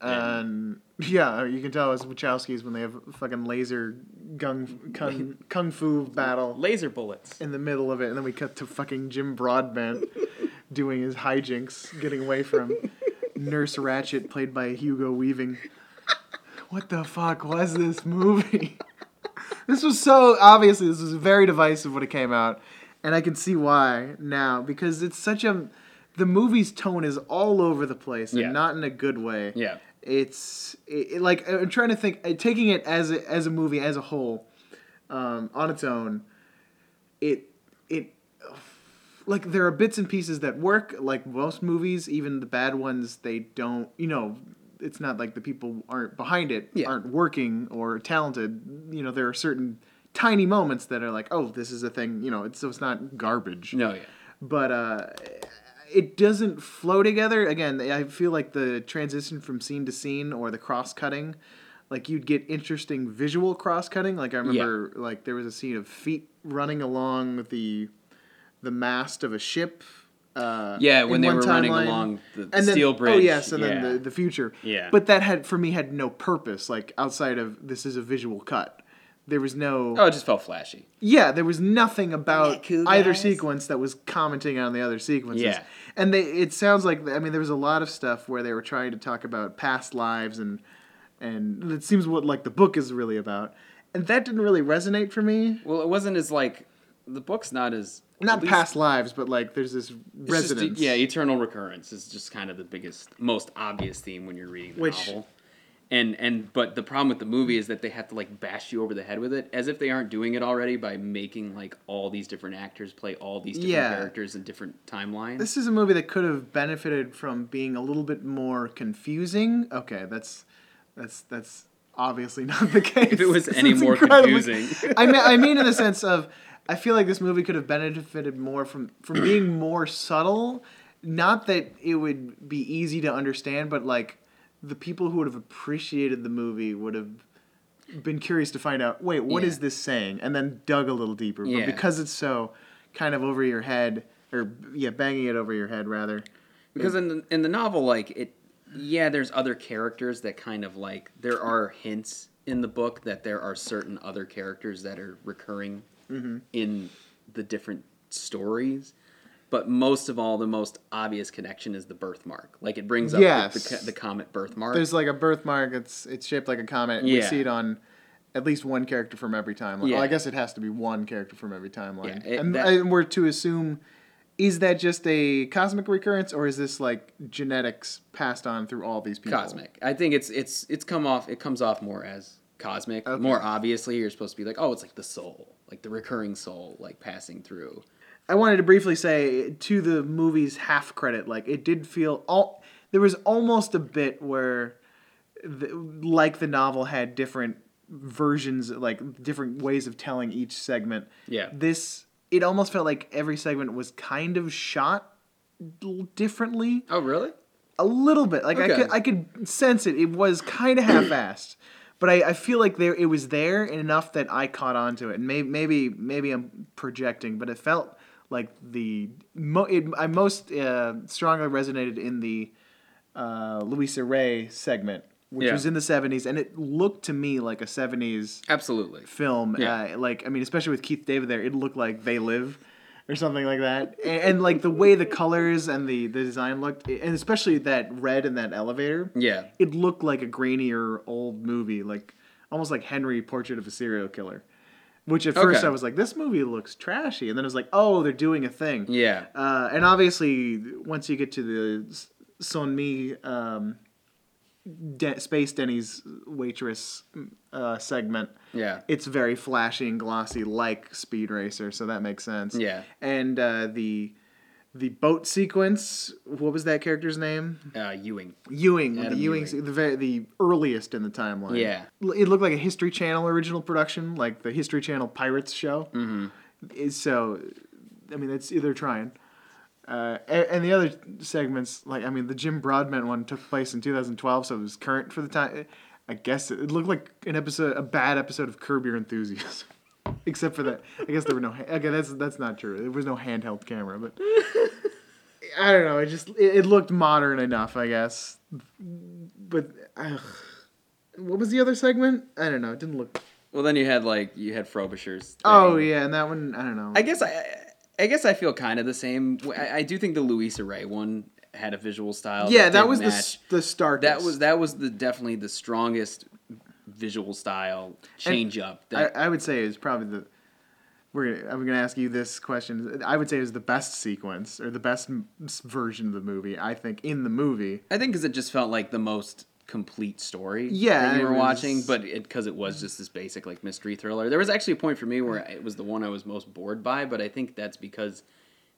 Speaker 1: And yeah, you can tell it's Wachowskis when they have a fucking laser gung kung, <laughs> kung fu battle
Speaker 2: Laser bullets.
Speaker 1: in the middle of it, and then we cut to fucking Jim Broadbent <laughs> doing his hijinks, getting away from Nurse Ratched, played by Hugo Weaving. What the fuck was this movie? <laughs> this was so obviously this was very divisive when it came out, and I can see why now because it's such a the movie's tone is all over the place and
Speaker 2: Yeah.
Speaker 1: not in a good way.
Speaker 2: Yeah.
Speaker 1: It's it, it- like I'm trying to think uh, taking it as a, as a movie as a whole um, on its own. It it like there are bits and pieces that work like most movies even the bad ones they don't you know it's not like the people aren't behind it
Speaker 2: Yeah.
Speaker 1: aren't working or talented you know there are certain tiny moments that are like oh this is a thing you know it's so it's not garbage
Speaker 2: No, yeah.
Speaker 1: but uh it doesn't flow together again i feel like the transition from scene to scene or the cross cutting like you'd get interesting visual cross cutting like i remember like there was a scene of feet running along the the mast of a ship uh,
Speaker 2: Yeah, when they were running along the, the
Speaker 1: and then,
Speaker 2: steel bridge.
Speaker 1: Oh yes, and
Speaker 2: yeah.
Speaker 1: then the, the future.
Speaker 2: Yeah.
Speaker 1: But that had for me had no purpose, like outside of this is a visual cut. There was no
Speaker 2: Oh, it just felt flashy.
Speaker 1: yeah, there was nothing about
Speaker 2: cool,
Speaker 1: either sequence that was commenting on the other sequences.
Speaker 2: Yeah.
Speaker 1: And they it sounds like I mean there was a lot of stuff where they were trying to talk about past lives and and it seems what like the book is really about. And that didn't really resonate for me.
Speaker 2: Well, it wasn't as like the book's not as
Speaker 1: not
Speaker 2: least-
Speaker 1: past lives, but like there's this
Speaker 2: It's just-
Speaker 1: resonance.
Speaker 2: yeah, eternal recurrence is just kind of the biggest, most obvious theme when you're reading the
Speaker 1: Which-
Speaker 2: novel. And and but the problem with the movie is that they have to like bash you over the head with it, as if they aren't doing it already by making like all these different actors play all these different
Speaker 1: Yeah.
Speaker 2: characters in different timelines.
Speaker 1: This is a movie that could have benefited from being a little bit more confusing. Okay, that's that's that's obviously <laughs> not the case.
Speaker 2: if it was any more
Speaker 1: incredibly-
Speaker 2: confusing,
Speaker 1: I mean, I mean in the <laughs> sense of, I feel like this movie could have benefited more from from being more subtle. Not that it would be easy to understand, but like the people who would have appreciated the movie would have been curious to find out. Wait, what is
Speaker 2: Yeah.
Speaker 1: this saying? And then dug a little deeper. But
Speaker 2: Yeah.
Speaker 1: because it's so kind of over your head, or yeah, banging it over your head rather.
Speaker 2: because in the, in the novel, like it, yeah, there's other characters that kind of like there are hints in the book that there are certain other characters that are recurring
Speaker 1: Mm-hmm.
Speaker 2: in the different stories. But most of all, the most obvious connection is the birthmark. Like it brings up the-
Speaker 1: Yes.
Speaker 2: the, co- the comet birthmark.
Speaker 1: There's like a birthmark. It's it's shaped like a comet. We
Speaker 2: Yeah.
Speaker 1: see it on at least one character from every timeline. Well, I guess it has to be one character from every timeline.
Speaker 2: Yeah, it-
Speaker 1: and,
Speaker 2: that-
Speaker 1: and we're to assume, is that just a cosmic recurrence, or is this like genetics passed on through all these people?
Speaker 2: cosmic. I think it's it's it's come off. It comes off more as cosmic.
Speaker 1: Okay.
Speaker 2: More obviously, you're supposed to be like, oh, it's like the soul, like the recurring soul, like passing through.
Speaker 1: I wanted to briefly say to the movie's half credit, like it did feel all. There was almost a bit where, the, like the novel had different versions, like different ways of telling each segment.
Speaker 2: Yeah.
Speaker 1: This it almost felt like every segment was kind of shot differently
Speaker 2: Oh, really?
Speaker 1: a little bit. Like I could I could sense it. It was kind of half-assed, <clears throat> but I, I feel like there it was there enough that I caught on to it. And maybe maybe maybe I'm projecting, but it felt like the mo- it, I most uh, strongly resonated in the uh, Louisa Ray segment, which
Speaker 2: Yeah.
Speaker 1: was in the '70s, and it looked to me like a '70s
Speaker 2: Absolutely.
Speaker 1: film.
Speaker 2: Yeah.
Speaker 1: Uh, like I mean, especially with Keith David there, it looked like They Live or something like that. And, and like the way the colors and the, the design looked, and especially that red in that elevator,
Speaker 2: Yeah.
Speaker 1: it looked like a grainier old movie, like almost like Henry Portrait of a Serial Killer. Which at first I was like, this movie looks trashy, and then it was like, oh, they're doing a thing.
Speaker 2: Yeah.
Speaker 1: Uh, and obviously, once you get to the Sonmi um, De- Space Denny's waitress uh, segment,
Speaker 2: Yeah.
Speaker 1: it's very flashy and glossy like Speed Racer, so that makes sense.
Speaker 2: Yeah.
Speaker 1: And uh, the the boat sequence, what was that character's name?
Speaker 2: Uh, Ewing.
Speaker 1: Ewing, the Ewing,
Speaker 2: Ewing.
Speaker 1: the very, the earliest in the timeline.
Speaker 2: Yeah.
Speaker 1: It looked like a History Channel original production, like the History Channel Pirates show. Mm-hmm. So, I mean, it's either trying. Uh, and the other segments, like I mean, the Jim Broadbent one took place in 2012, so it was current for the time. I guess it, it looked like an episode, a bad episode of Curb Your Enthusiasm, <laughs> except for that. I guess there were no. ha- Okay, that's that's not true. There was no handheld camera, but <laughs> I don't know. It just it, it looked modern enough, I guess. But ugh. what was the other segment? I don't know. It didn't look.
Speaker 2: Well, then you had like you had Frobisher's.
Speaker 1: Oh
Speaker 2: thing.
Speaker 1: yeah, and that one I don't know.
Speaker 2: I guess I, I guess I feel kind of the same. I, I do think the Louisa Ray one had a visual style.
Speaker 1: yeah, that
Speaker 2: did
Speaker 1: was the
Speaker 2: match.
Speaker 1: s- the starkest.
Speaker 2: that was that was the definitely the strongest visual style change up.
Speaker 1: I,
Speaker 2: That,
Speaker 1: I would say is probably the. We're gonna, I'm gonna ask you this question. I would say it was the best sequence or the best version of the movie. I think in the movie.
Speaker 2: I think because it just felt like the most complete story.
Speaker 1: Yeah,
Speaker 2: that you were
Speaker 1: was-
Speaker 2: watching, but it because it was just this basic like mystery thriller. There was actually a point for me where it was the one I was most bored by, but I think that's because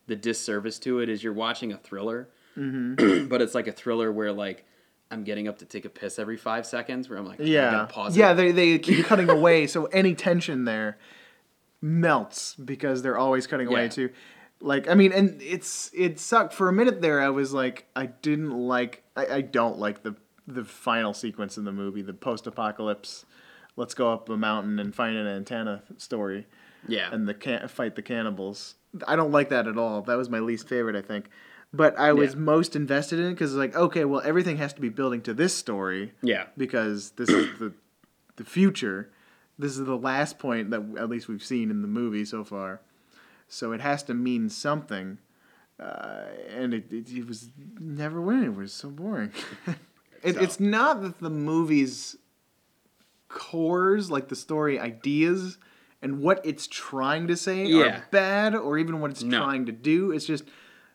Speaker 2: the disservice to it is you're watching a thriller,
Speaker 1: Mm-hmm. <clears throat>
Speaker 2: but it's like a thriller where like I'm getting up to take a piss every five seconds, where I'm like,
Speaker 1: Yeah,
Speaker 2: gotta pause
Speaker 1: yeah.
Speaker 2: it.
Speaker 1: They they <laughs> keep cutting away, so any tension there melts because they're always cutting away
Speaker 2: Yeah.
Speaker 1: too. Like I mean, and it's it sucked for a minute there. I was like, I didn't like, I, I don't like the the final sequence in the movie, the post apocalypse. Let's go up a mountain and find an antenna story.
Speaker 2: yeah,
Speaker 1: and the can- fight the cannibals. I don't like that at all. That was my least favorite, I think. But I was
Speaker 2: Yeah.
Speaker 1: most invested in it because like, okay, well, everything has to be building to this story
Speaker 2: yeah,
Speaker 1: because this is the the future. This is the last point that at least we've seen in the movie so far. So it has to mean something. Uh, and it, it, it was never went anywhere. It was so boring. <laughs> it,
Speaker 2: So-
Speaker 1: It's not that the movie's cores, like the story ideas and what it's trying to say
Speaker 2: Yeah.
Speaker 1: are bad or even what it's
Speaker 2: No.
Speaker 1: trying to do. It's just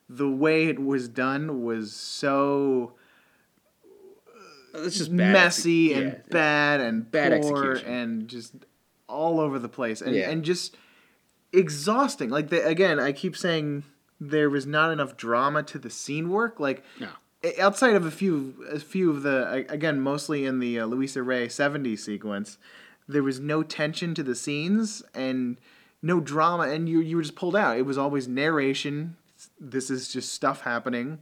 Speaker 1: the way it was done was so
Speaker 2: It's just
Speaker 1: messy
Speaker 2: exec-
Speaker 1: and
Speaker 2: yeah.
Speaker 1: bad and
Speaker 2: Bad
Speaker 1: poor
Speaker 2: execution.
Speaker 1: and just all over the place and
Speaker 2: Yeah.
Speaker 1: and just exhausting. Like the, again, I keep saying there was not enough drama to the scene work. Like
Speaker 2: No.
Speaker 1: outside of a few a few of the again mostly in the uh, Louisa Ray 70 sequence, there was no tension to the scenes and no drama and you you were just pulled out. It was always narration. This is just stuff happening.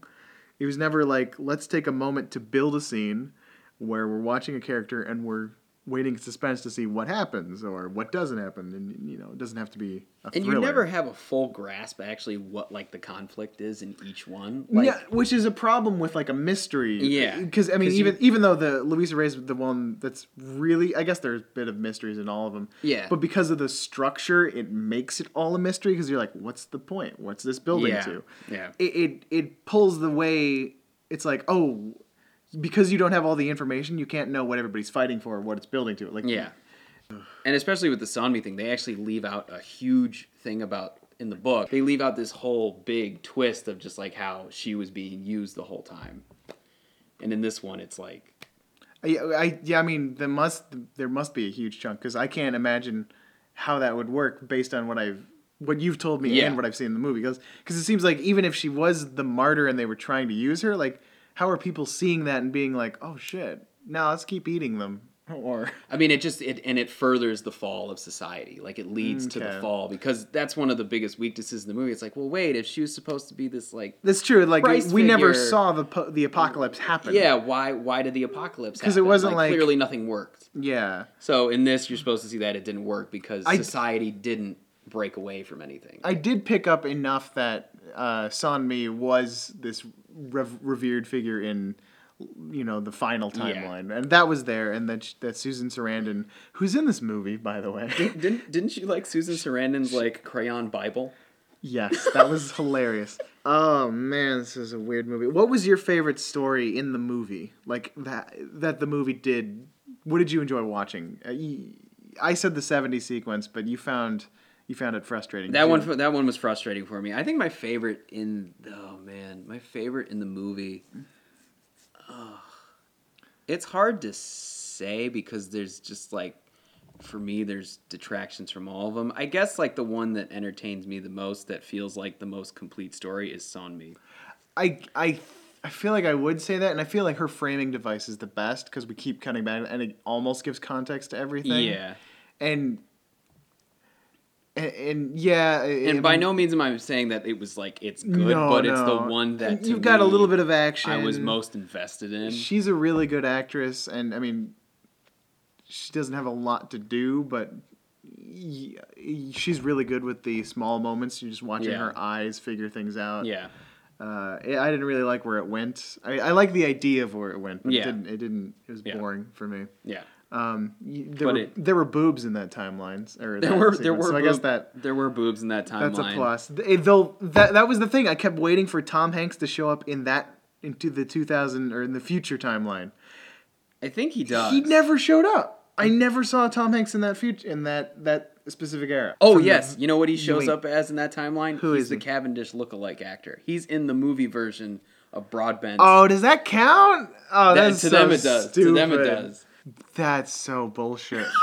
Speaker 1: It was never like let's take a moment to build a scene where we're watching a character and we're waiting in suspense to see what happens or what doesn't happen and you know it doesn't have to be a
Speaker 2: And you never have a full grasp actually what like the conflict is in each one. Like,
Speaker 1: yeah, which is a problem with like a mystery.
Speaker 2: Yeah,
Speaker 1: because I mean,
Speaker 2: 'cause you-
Speaker 1: even even though the Luisa Rey's the one that's really, I guess there's a bit of mysteries in all of them.
Speaker 2: Yeah.
Speaker 1: but because of the structure, it makes it all a mystery. Because you're like, what's the point? What's this building
Speaker 2: Yeah,
Speaker 1: to?
Speaker 2: yeah.
Speaker 1: It, it it pulls the way. It's like, oh, because you don't have all the information, you can't know what everybody's fighting for, or what it's building to. Like,
Speaker 2: Yeah. And especially with the Sonmi thing, they actually leave out a huge thing about in the book. They leave out this whole big twist of just like how she was being used the whole time. And in this one, it's like,
Speaker 1: I, I yeah, I mean, there must there must be a huge chunk because I can't imagine how that would work based on what I've what you've told me
Speaker 2: Yeah.
Speaker 1: and what I've seen in the movie. Because it seems like even if she was the martyr and they were trying to use her, like how are people seeing that and being like, oh shit, now let's keep eating them <laughs> or
Speaker 2: I mean, it just it and it furthers the fall of society. Like it leads to the fall because that's one of the biggest weaknesses in the movie. It's like, well, wait, if she was supposed to be this like,
Speaker 1: that's true. Like we never saw the po- the apocalypse happen.
Speaker 2: yeah, why why did the apocalypse?
Speaker 1: Because it wasn't like-
Speaker 2: clearly nothing worked.
Speaker 1: yeah.
Speaker 2: So in this, you're supposed to see that it didn't work because
Speaker 1: I-
Speaker 2: society didn't break away from anything.
Speaker 1: I did pick up enough that uh, Sonmi was this rev- revered figure in, you know, the final
Speaker 2: Yeah.
Speaker 1: timeline, and that was there, and that sh- that Susan Sarandon, who's in this movie, by the way.
Speaker 2: didn't didn't you like Susan Sarandon's like crayon Bible?
Speaker 1: yes, that was <laughs> hilarious. Oh man, this is a weird movie. What was your favorite story in the movie? Like that that the movie did. What did you enjoy watching? Uh, y- I said the '70s sequence, but you found you found it frustrating.
Speaker 2: That one that one was frustrating for me. I think my favorite in oh man, my favorite in the movie. Ugh. it's hard to say because there's just like for me there's detractions from all of them. I guess like the one that entertains me the most that feels like the most complete story is Sonmi.
Speaker 1: I I I feel like I would say that, and I feel like her framing device is the best because we keep cutting back, and it almost gives context to everything.
Speaker 2: Yeah.
Speaker 1: and and, and yeah,
Speaker 2: And by no means am I saying that it was like it's good, but it's the one that
Speaker 1: you've got a little bit of action.
Speaker 2: I was most invested in.
Speaker 1: She's a really good actress, and I mean, she doesn't have a lot to do, but she's really good with the small moments. You're just watching
Speaker 2: Yeah.
Speaker 1: her eyes figure things out.
Speaker 2: yeah.
Speaker 1: Uh, I I didn't really like where it went. I, I like the idea of where it went, but
Speaker 2: Yeah.
Speaker 1: it didn't. It didn't. It was
Speaker 2: Yeah.
Speaker 1: boring for me.
Speaker 2: Yeah.
Speaker 1: Um, y- there
Speaker 2: But
Speaker 1: were
Speaker 2: it-
Speaker 1: there were boobs in that timeline, or
Speaker 2: There were there were
Speaker 1: So I guess that
Speaker 2: there were boobs in that timeline.
Speaker 1: that's a plus. They, they'll that that was the thing. I kept waiting for Tom Hanks to show up in that into the 2000 or in the future timeline.
Speaker 2: I think he does.
Speaker 1: He never showed up. I never saw Tom Hanks in that future in that that specific era.
Speaker 2: Oh
Speaker 1: From the-
Speaker 2: yes, you know what he shows
Speaker 1: Wait.
Speaker 2: up as in that timeline?
Speaker 1: Who
Speaker 2: He's
Speaker 1: is
Speaker 2: the
Speaker 1: he?
Speaker 2: Cavendish lookalike actor. He's in the movie version of Broadbent.
Speaker 1: Oh, does that count? Oh,
Speaker 2: That-
Speaker 1: that's
Speaker 2: to
Speaker 1: so
Speaker 2: them it does. To them it does.
Speaker 1: That's so bullshit. <laughs>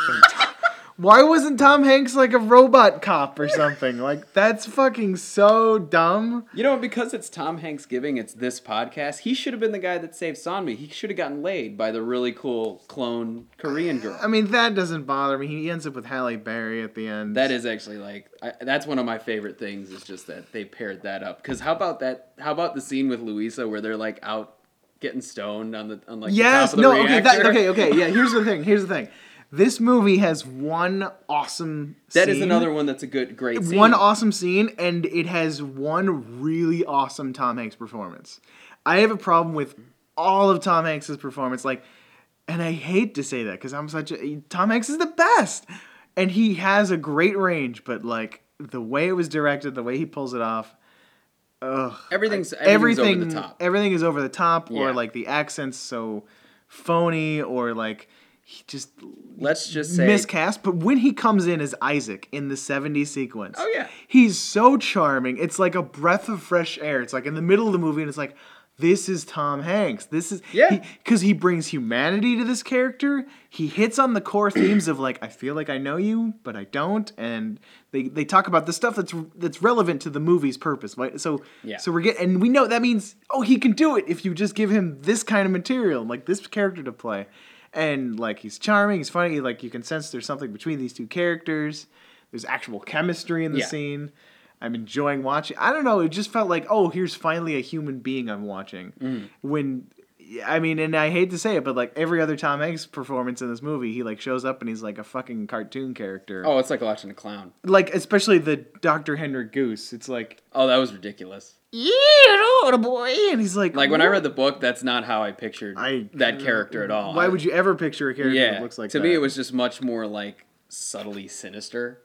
Speaker 1: Why wasn't Tom Hanks like a robot cop or something? Like that's fucking so dumb.
Speaker 2: You know, because it's Tom Hanks giving, it's this podcast. He should have been the guy that saved Sonmi. He should have gotten laid by the really cool clone Korean girl.
Speaker 1: I mean, that doesn't bother me. He ends up with Halle Berry at the end.
Speaker 2: That is actually like I, that's one of my favorite things. Is just that they paired that up. Because how about that? How about the scene with Luisa where they're like out getting stoned on the on like
Speaker 1: yes.
Speaker 2: the top of the
Speaker 1: No. Okay. That, okay. Okay. Yeah. Here's the <laughs> thing. Here's the thing. This movie has one awesome.
Speaker 2: That is
Speaker 1: scene,
Speaker 2: another one that's a good great scene.
Speaker 1: One awesome scene, and it has one really awesome Tom Hanks performance. I have a problem with all of Tom Hanks's performance, like, and I hate to say that because I'm such a Tom Hanks is the best, and he has a great range, but like the way it was directed, the way he pulls it off, ugh,
Speaker 2: Everything's everything's
Speaker 1: everything
Speaker 2: over the top.
Speaker 1: everything is over the top, or like the accents so phony, or like he just
Speaker 2: Let's just say
Speaker 1: miscast. But when he comes in as Isaac in the 70s sequence,
Speaker 2: Oh, yeah.
Speaker 1: he's so charming. It's like a breath of fresh air. It's like in the middle of the movie, and it's like, this is Tom Hanks. This is
Speaker 2: Yeah.
Speaker 1: because he, brings humanity to this character. He hits on the core themes of like, I feel like I know you, but I don't, and they, they talk about the stuff that's that's relevant to the movie's purpose. Right? So
Speaker 2: Yeah.
Speaker 1: so we're getting, and we know that means oh he can do it if you just give him this kind of material, like this character to play, and like he's charming, he's funny, like you can sense there's something between these two characters. There's actual chemistry in the
Speaker 2: Yeah.
Speaker 1: scene. I'm enjoying watching. I don't know. It just felt like, oh, here's finally a human being I'm watching.
Speaker 2: Mm.
Speaker 1: When, I mean, and I hate to say it, but like every other Tom Hanks performance in this movie, he like shows up and he's like a fucking cartoon character.
Speaker 2: Oh, it's like watching a clown.
Speaker 1: Like especially the Dr. Henry Goose. It's like,
Speaker 2: Oh, that was ridiculous.
Speaker 1: yeah, boy, and he's like,
Speaker 2: Like when I read the book, that's not how I pictured
Speaker 1: I-
Speaker 2: that character at all.
Speaker 1: Why
Speaker 2: I-
Speaker 1: would you ever picture a character
Speaker 2: Yeah,
Speaker 1: that looks like
Speaker 2: to
Speaker 1: that?
Speaker 2: me it was just much more like subtly sinister.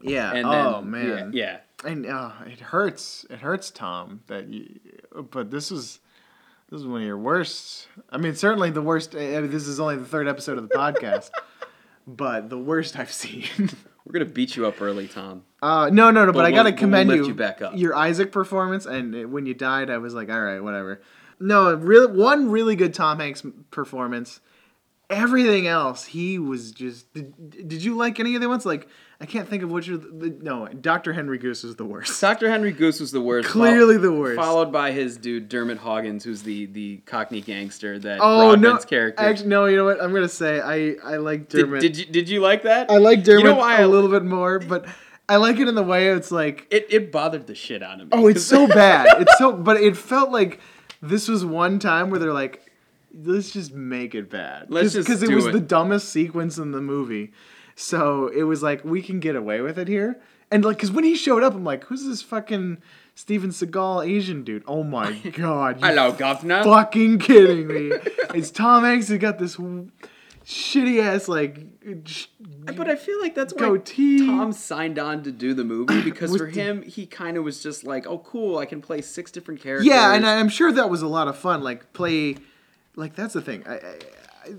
Speaker 1: yeah.
Speaker 2: And then,
Speaker 1: oh man.
Speaker 2: yeah, yeah.
Speaker 1: And uh, it hurts. It hurts, Tom. That you, but this was this is one of your worst. I mean, certainly the worst. I mean, this is only the third episode of the podcast, <laughs> but the worst I've seen.
Speaker 2: We're gonna beat you up early, Tom.
Speaker 1: Uh, no, no, no. But,
Speaker 2: But
Speaker 1: I gotta
Speaker 2: we'll
Speaker 1: commend
Speaker 2: lift
Speaker 1: you.
Speaker 2: you back up.
Speaker 1: Your Isaac performance, and when you died, I was like, all right, whatever. No, really, one really good Tom Hanks performance. Everything else, he was just. Did, did you like any of the ones? Like, I can't think of which. Are the, the, no, Doctor Henry Goose is the worst. <laughs>
Speaker 2: Dr. Henry Goose was the worst.
Speaker 1: Clearly the worst.
Speaker 2: Followed by his dude Dermot Hoggins, who's the the Cockney gangster that
Speaker 1: Oh no!
Speaker 2: Character.
Speaker 1: Actually, no. You know what? I'm gonna say I I like Dermot.
Speaker 2: did you did you like that?
Speaker 1: I like Dermot
Speaker 2: You know why
Speaker 1: a
Speaker 2: I-
Speaker 1: little bit more, but I like it in the way it's like
Speaker 2: It it bothered the shit out of me.
Speaker 1: oh, it's so bad. It's so, but it felt like this was one time where they're like, let's just make it bad.
Speaker 2: Let's just
Speaker 1: because it was
Speaker 2: it.
Speaker 1: the dumbest sequence in the movie. So it was like we can get away with it here, and like because when he showed up, I'm like, who's this fucking Steven Seagal Asian dude? Oh my <laughs> god!
Speaker 2: Hello, governor.
Speaker 1: fucking kidding me? it's Tom Hanks who got this shitty ass like. sh-
Speaker 2: But I feel like that's why
Speaker 1: Goatee.
Speaker 2: Tom signed on to do the movie <coughs> because for him, he kind of was just like, "Oh, cool! I can play six different characters."
Speaker 1: Yeah, and I'm sure that was a lot of fun. Like play, like that's the thing. I, I, I,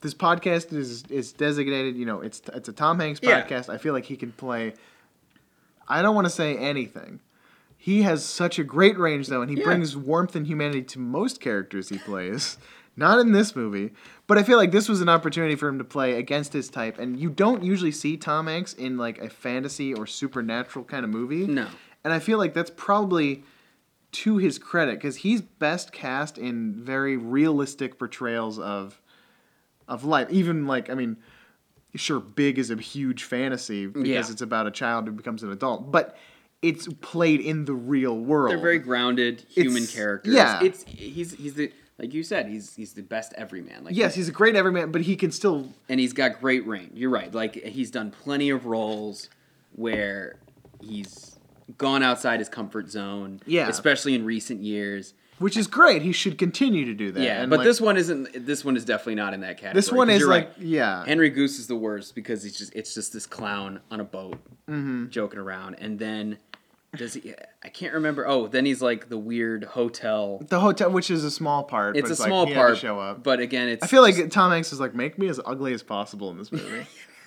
Speaker 1: this podcast is is designated. You know, it's it's a Tom Hanks
Speaker 2: Yeah.
Speaker 1: podcast. I feel like he can play. I don't want to say anything. He has such a great range though, and he
Speaker 2: Yeah.
Speaker 1: brings warmth and humanity to most characters he plays. <laughs> Not in this movie, but I feel like this was an opportunity for him to play against his type, and you don't usually see Tom Hanks in like a fantasy or supernatural kind of movie.
Speaker 2: no,
Speaker 1: And I feel like that's probably to his credit because he's best cast in very realistic portrayals of of life. Even like I mean, sure, Big is a huge fantasy because
Speaker 2: Yeah.
Speaker 1: it's about a child who becomes an adult, but it's played in the real world.
Speaker 2: they're very grounded human
Speaker 1: It's-
Speaker 2: characters.
Speaker 1: yeah.
Speaker 2: it's he's he's the like you said, he's he's the best everyman. Like
Speaker 1: yes, he's a great everyman, but he can still
Speaker 2: and he's got great range. You're right. Like he's done plenty of roles where he's gone outside his comfort zone.
Speaker 1: Yeah.
Speaker 2: especially in recent years.
Speaker 1: which is great. He should continue to do that.
Speaker 2: Yeah,
Speaker 1: And,
Speaker 2: but
Speaker 1: like,
Speaker 2: this one isn't. This one is definitely not in that category.
Speaker 1: this one is like
Speaker 2: right.
Speaker 1: yeah.
Speaker 2: Henry Goose is the worst because he's just it's just this clown on a boat
Speaker 1: Mm-hmm.
Speaker 2: joking around, and then does he? I can't remember. Oh, then he's like the weird hotel.
Speaker 1: the hotel, which is a small part.
Speaker 2: It's a
Speaker 1: like,
Speaker 2: small
Speaker 1: to
Speaker 2: part,
Speaker 1: show up.
Speaker 2: but again, it's.
Speaker 1: I feel like Tom Hanks is like, make me as ugly as possible in this movie.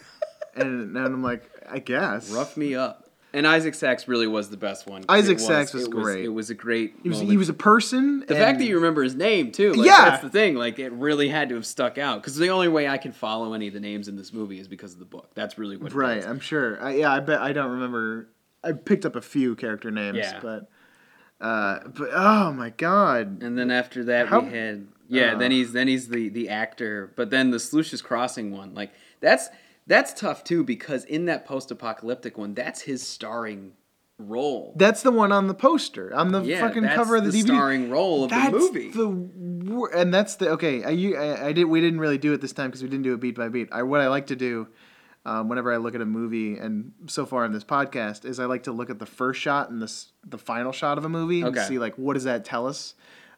Speaker 1: <laughs> and, and I'm like, I guess.
Speaker 2: rough me up. And Isaac Sachs really was the best one.
Speaker 1: Isaac
Speaker 2: it
Speaker 1: Sachs was
Speaker 2: it
Speaker 1: great.
Speaker 2: It was a great.
Speaker 1: He was, he was a person.
Speaker 2: The fact that you remember his name too, like,
Speaker 1: Yeah.
Speaker 2: that's the thing. Like it really had to have stuck out because the only way I can follow any of the names in this movie is because of the book. That's really what. it
Speaker 1: Right. I'm sure. I, yeah, I bet I don't remember. I picked up a few character names,
Speaker 2: Yeah.
Speaker 1: but. Uh, but oh my god!
Speaker 2: And then after that
Speaker 1: How-
Speaker 2: we had yeah.
Speaker 1: Uh.
Speaker 2: then he's then he's the the actor, but then the Sloosha's Crossing one, like that's that's tough too because in that post apocalyptic one, that's his starring role.
Speaker 1: That's the one on the poster, on the
Speaker 2: yeah,
Speaker 1: fucking cover of the,
Speaker 2: the
Speaker 1: DVD.
Speaker 2: starring role of
Speaker 1: that's
Speaker 2: the movie.
Speaker 1: the and that's the okay. I, you- I I did we didn't really do it this time because we didn't do it beat by beat. I what I like to do. Um, whenever I look at a movie, and so far in this podcast, is I like to look at the first shot and the the final shot of a movie and
Speaker 2: Okay.
Speaker 1: see like what does that tell us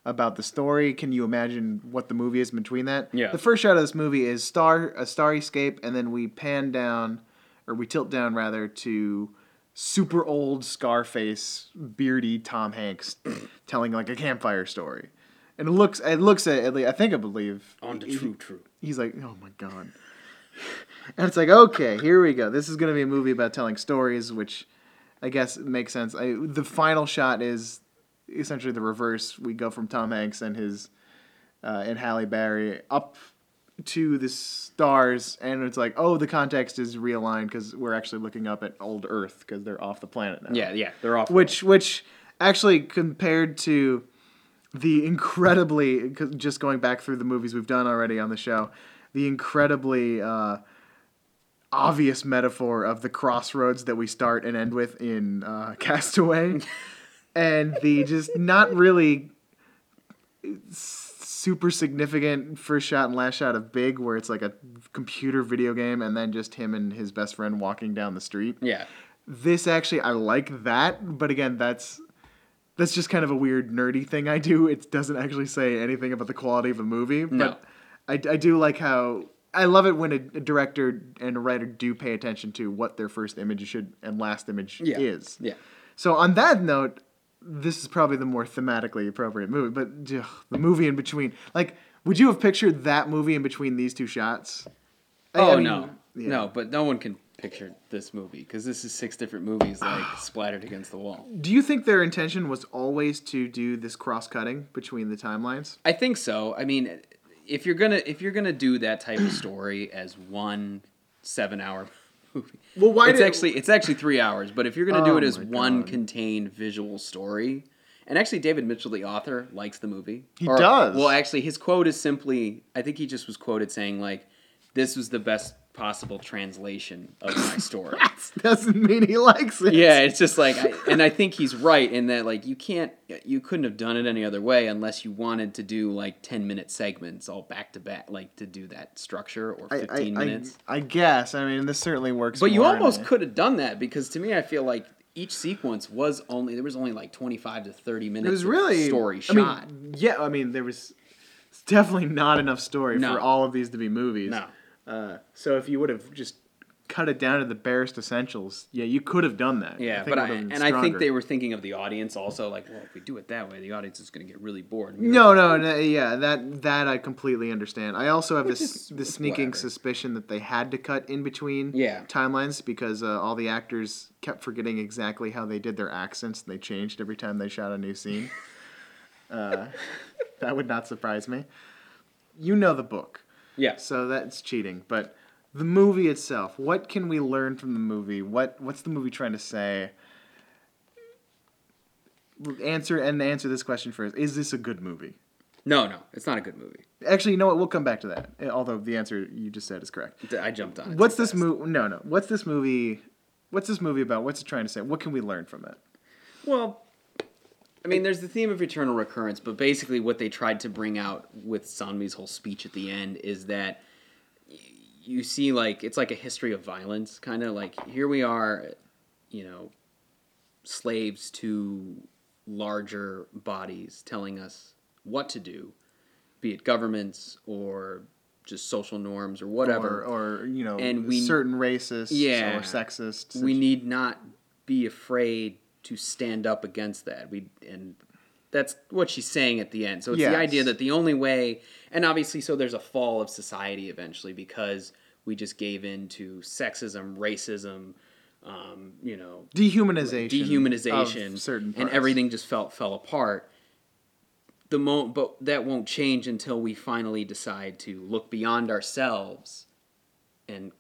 Speaker 1: about the story? Can you imagine what the movie is in between that?
Speaker 2: Yeah.
Speaker 1: The first shot of this movie is star a starry scape, and then we pan down, or we tilt down rather to super old Scarface, beardy Tom Hanks <clears throat> telling like a campfire story, and it looks it looks at, at least, I think I believe
Speaker 2: On the
Speaker 1: he-
Speaker 2: true true.
Speaker 1: he's like, oh my god. And it's like, okay, here we go. This is gonna be a movie about telling stories, which I guess makes sense. I, the final shot is essentially the reverse. We go from Tom Hanks and his uh, and Halle Berry up to the stars, and it's like, oh, the context is realigned because we're actually looking up at old Earth because they're off the planet now.
Speaker 2: Yeah, yeah, they're off.
Speaker 1: Which, which actually compared to the incredibly just going back through the movies we've done already on the show, the incredibly uh, obvious metaphor of the crossroads that we start and end with in uh, Castaway, <laughs> and the just not really super significant first shot and last shot of Big, where it's like a computer video game, and then just him and his best friend walking down the street.
Speaker 2: yeah,
Speaker 1: This actually, I like that, but again, that's that's just kind of a weird nerdy thing I do. It doesn't actually say anything about the quality of a movie, but
Speaker 2: No.
Speaker 1: I, I do like how I love it when a, a director and a writer do pay attention to what their first image should and last image
Speaker 2: yeah,
Speaker 1: is.
Speaker 2: yeah.
Speaker 1: So on that note, this is probably the more thematically appropriate movie. But ugh, the movie in between, like, would you have pictured that movie in between these two shots? I-
Speaker 2: Oh
Speaker 1: I mean,
Speaker 2: no,
Speaker 1: yeah.
Speaker 2: no, but no one can picture this movie because this is six different movies like <sighs> splattered against the wall.
Speaker 1: Do you think their intention was always to do this cross cutting between the timelines?
Speaker 2: I think so. I mean, if you're gonna if you're gonna do that type of story as one seven hour movie,
Speaker 1: Well, why
Speaker 2: it's
Speaker 1: did-
Speaker 2: actually it's actually three hours. But if you're gonna do
Speaker 1: Oh
Speaker 2: it as one
Speaker 1: God.
Speaker 2: contained visual story, and actually David Mitchell, the author, likes the movie.
Speaker 1: He does.
Speaker 2: Well, actually, his quote is simply, I think he just was quoted saying like, "This was the best possible translation of my <laughs> story."
Speaker 1: That doesn't mean he likes it.
Speaker 2: Yeah, it's just like, I, and I think he's right in that like you can't, you couldn't have done it any other way unless you wanted to do like ten minute segments all back to back, like to do that structure or
Speaker 1: I, I,
Speaker 2: fifteen
Speaker 1: I,
Speaker 2: minutes.
Speaker 1: I guess. I mean, this certainly works.
Speaker 2: but you almost could have done that because to me, I feel like each sequence was only there was only like twenty five to thirty minutes.
Speaker 1: It was
Speaker 2: of
Speaker 1: really
Speaker 2: story
Speaker 1: I mean,
Speaker 2: shot.
Speaker 1: yeah, I mean, there was definitely not enough story
Speaker 2: No.
Speaker 1: for all of these to be movies.
Speaker 2: No.
Speaker 1: Uh, so if you would have just cut it down to the barest essentials, yeah, you could have done that.
Speaker 2: Yeah,
Speaker 1: think
Speaker 2: but I,
Speaker 1: would have been
Speaker 2: and I think they were thinking of the audience also. Like, well, if we do it that way, the audience is going to get really bored. We
Speaker 1: No, no, no, yeah, that that I completely understand. I also have
Speaker 2: Which
Speaker 1: this
Speaker 2: is
Speaker 1: this sneaking
Speaker 2: whatever.
Speaker 1: suspicion that they had to cut in between
Speaker 2: Yeah.
Speaker 1: timelines because uh, all the actors kept forgetting exactly how they did their accents. and They changed every time they shot a new scene. <laughs> uh, that would not surprise me. You know the book,
Speaker 2: yeah.
Speaker 1: so that's cheating. But the movie itself, what can we learn from the movie? What what's the movie trying to say? Answer and answer this question first. Is this a good movie?
Speaker 2: No, no, it's not a good movie.
Speaker 1: Actually, you know what? We'll come back to that. eh, Although the answer you just said is correct.
Speaker 2: I jumped on. it
Speaker 1: What's this movie? No, no. What's this movie? What's this movie about? What's it trying to say? What can we learn from it?
Speaker 2: Well, I mean, there's the theme of eternal recurrence, but basically, what they tried to bring out with Sonmi's whole speech at the end is that y- you see, like, it's like a history of violence, kind of like here we are, you know, slaves to larger bodies telling us what to do, be it governments or just social norms or whatever.
Speaker 1: or, or you know,
Speaker 2: And we-
Speaker 1: certain racists
Speaker 2: Yeah.
Speaker 1: or sexists.
Speaker 2: we need not be afraid to stand up against that. We and that's what she's saying at the end. So it's
Speaker 1: Yes.
Speaker 2: the idea that the only way, and obviously, so there's a fall of society eventually because we just gave in to sexism, racism, um, you know,
Speaker 1: dehumanization,
Speaker 2: dehumanization,
Speaker 1: certain
Speaker 2: and everything just felt fell apart. The mo- but that won't change until we finally decide to look beyond ourselves and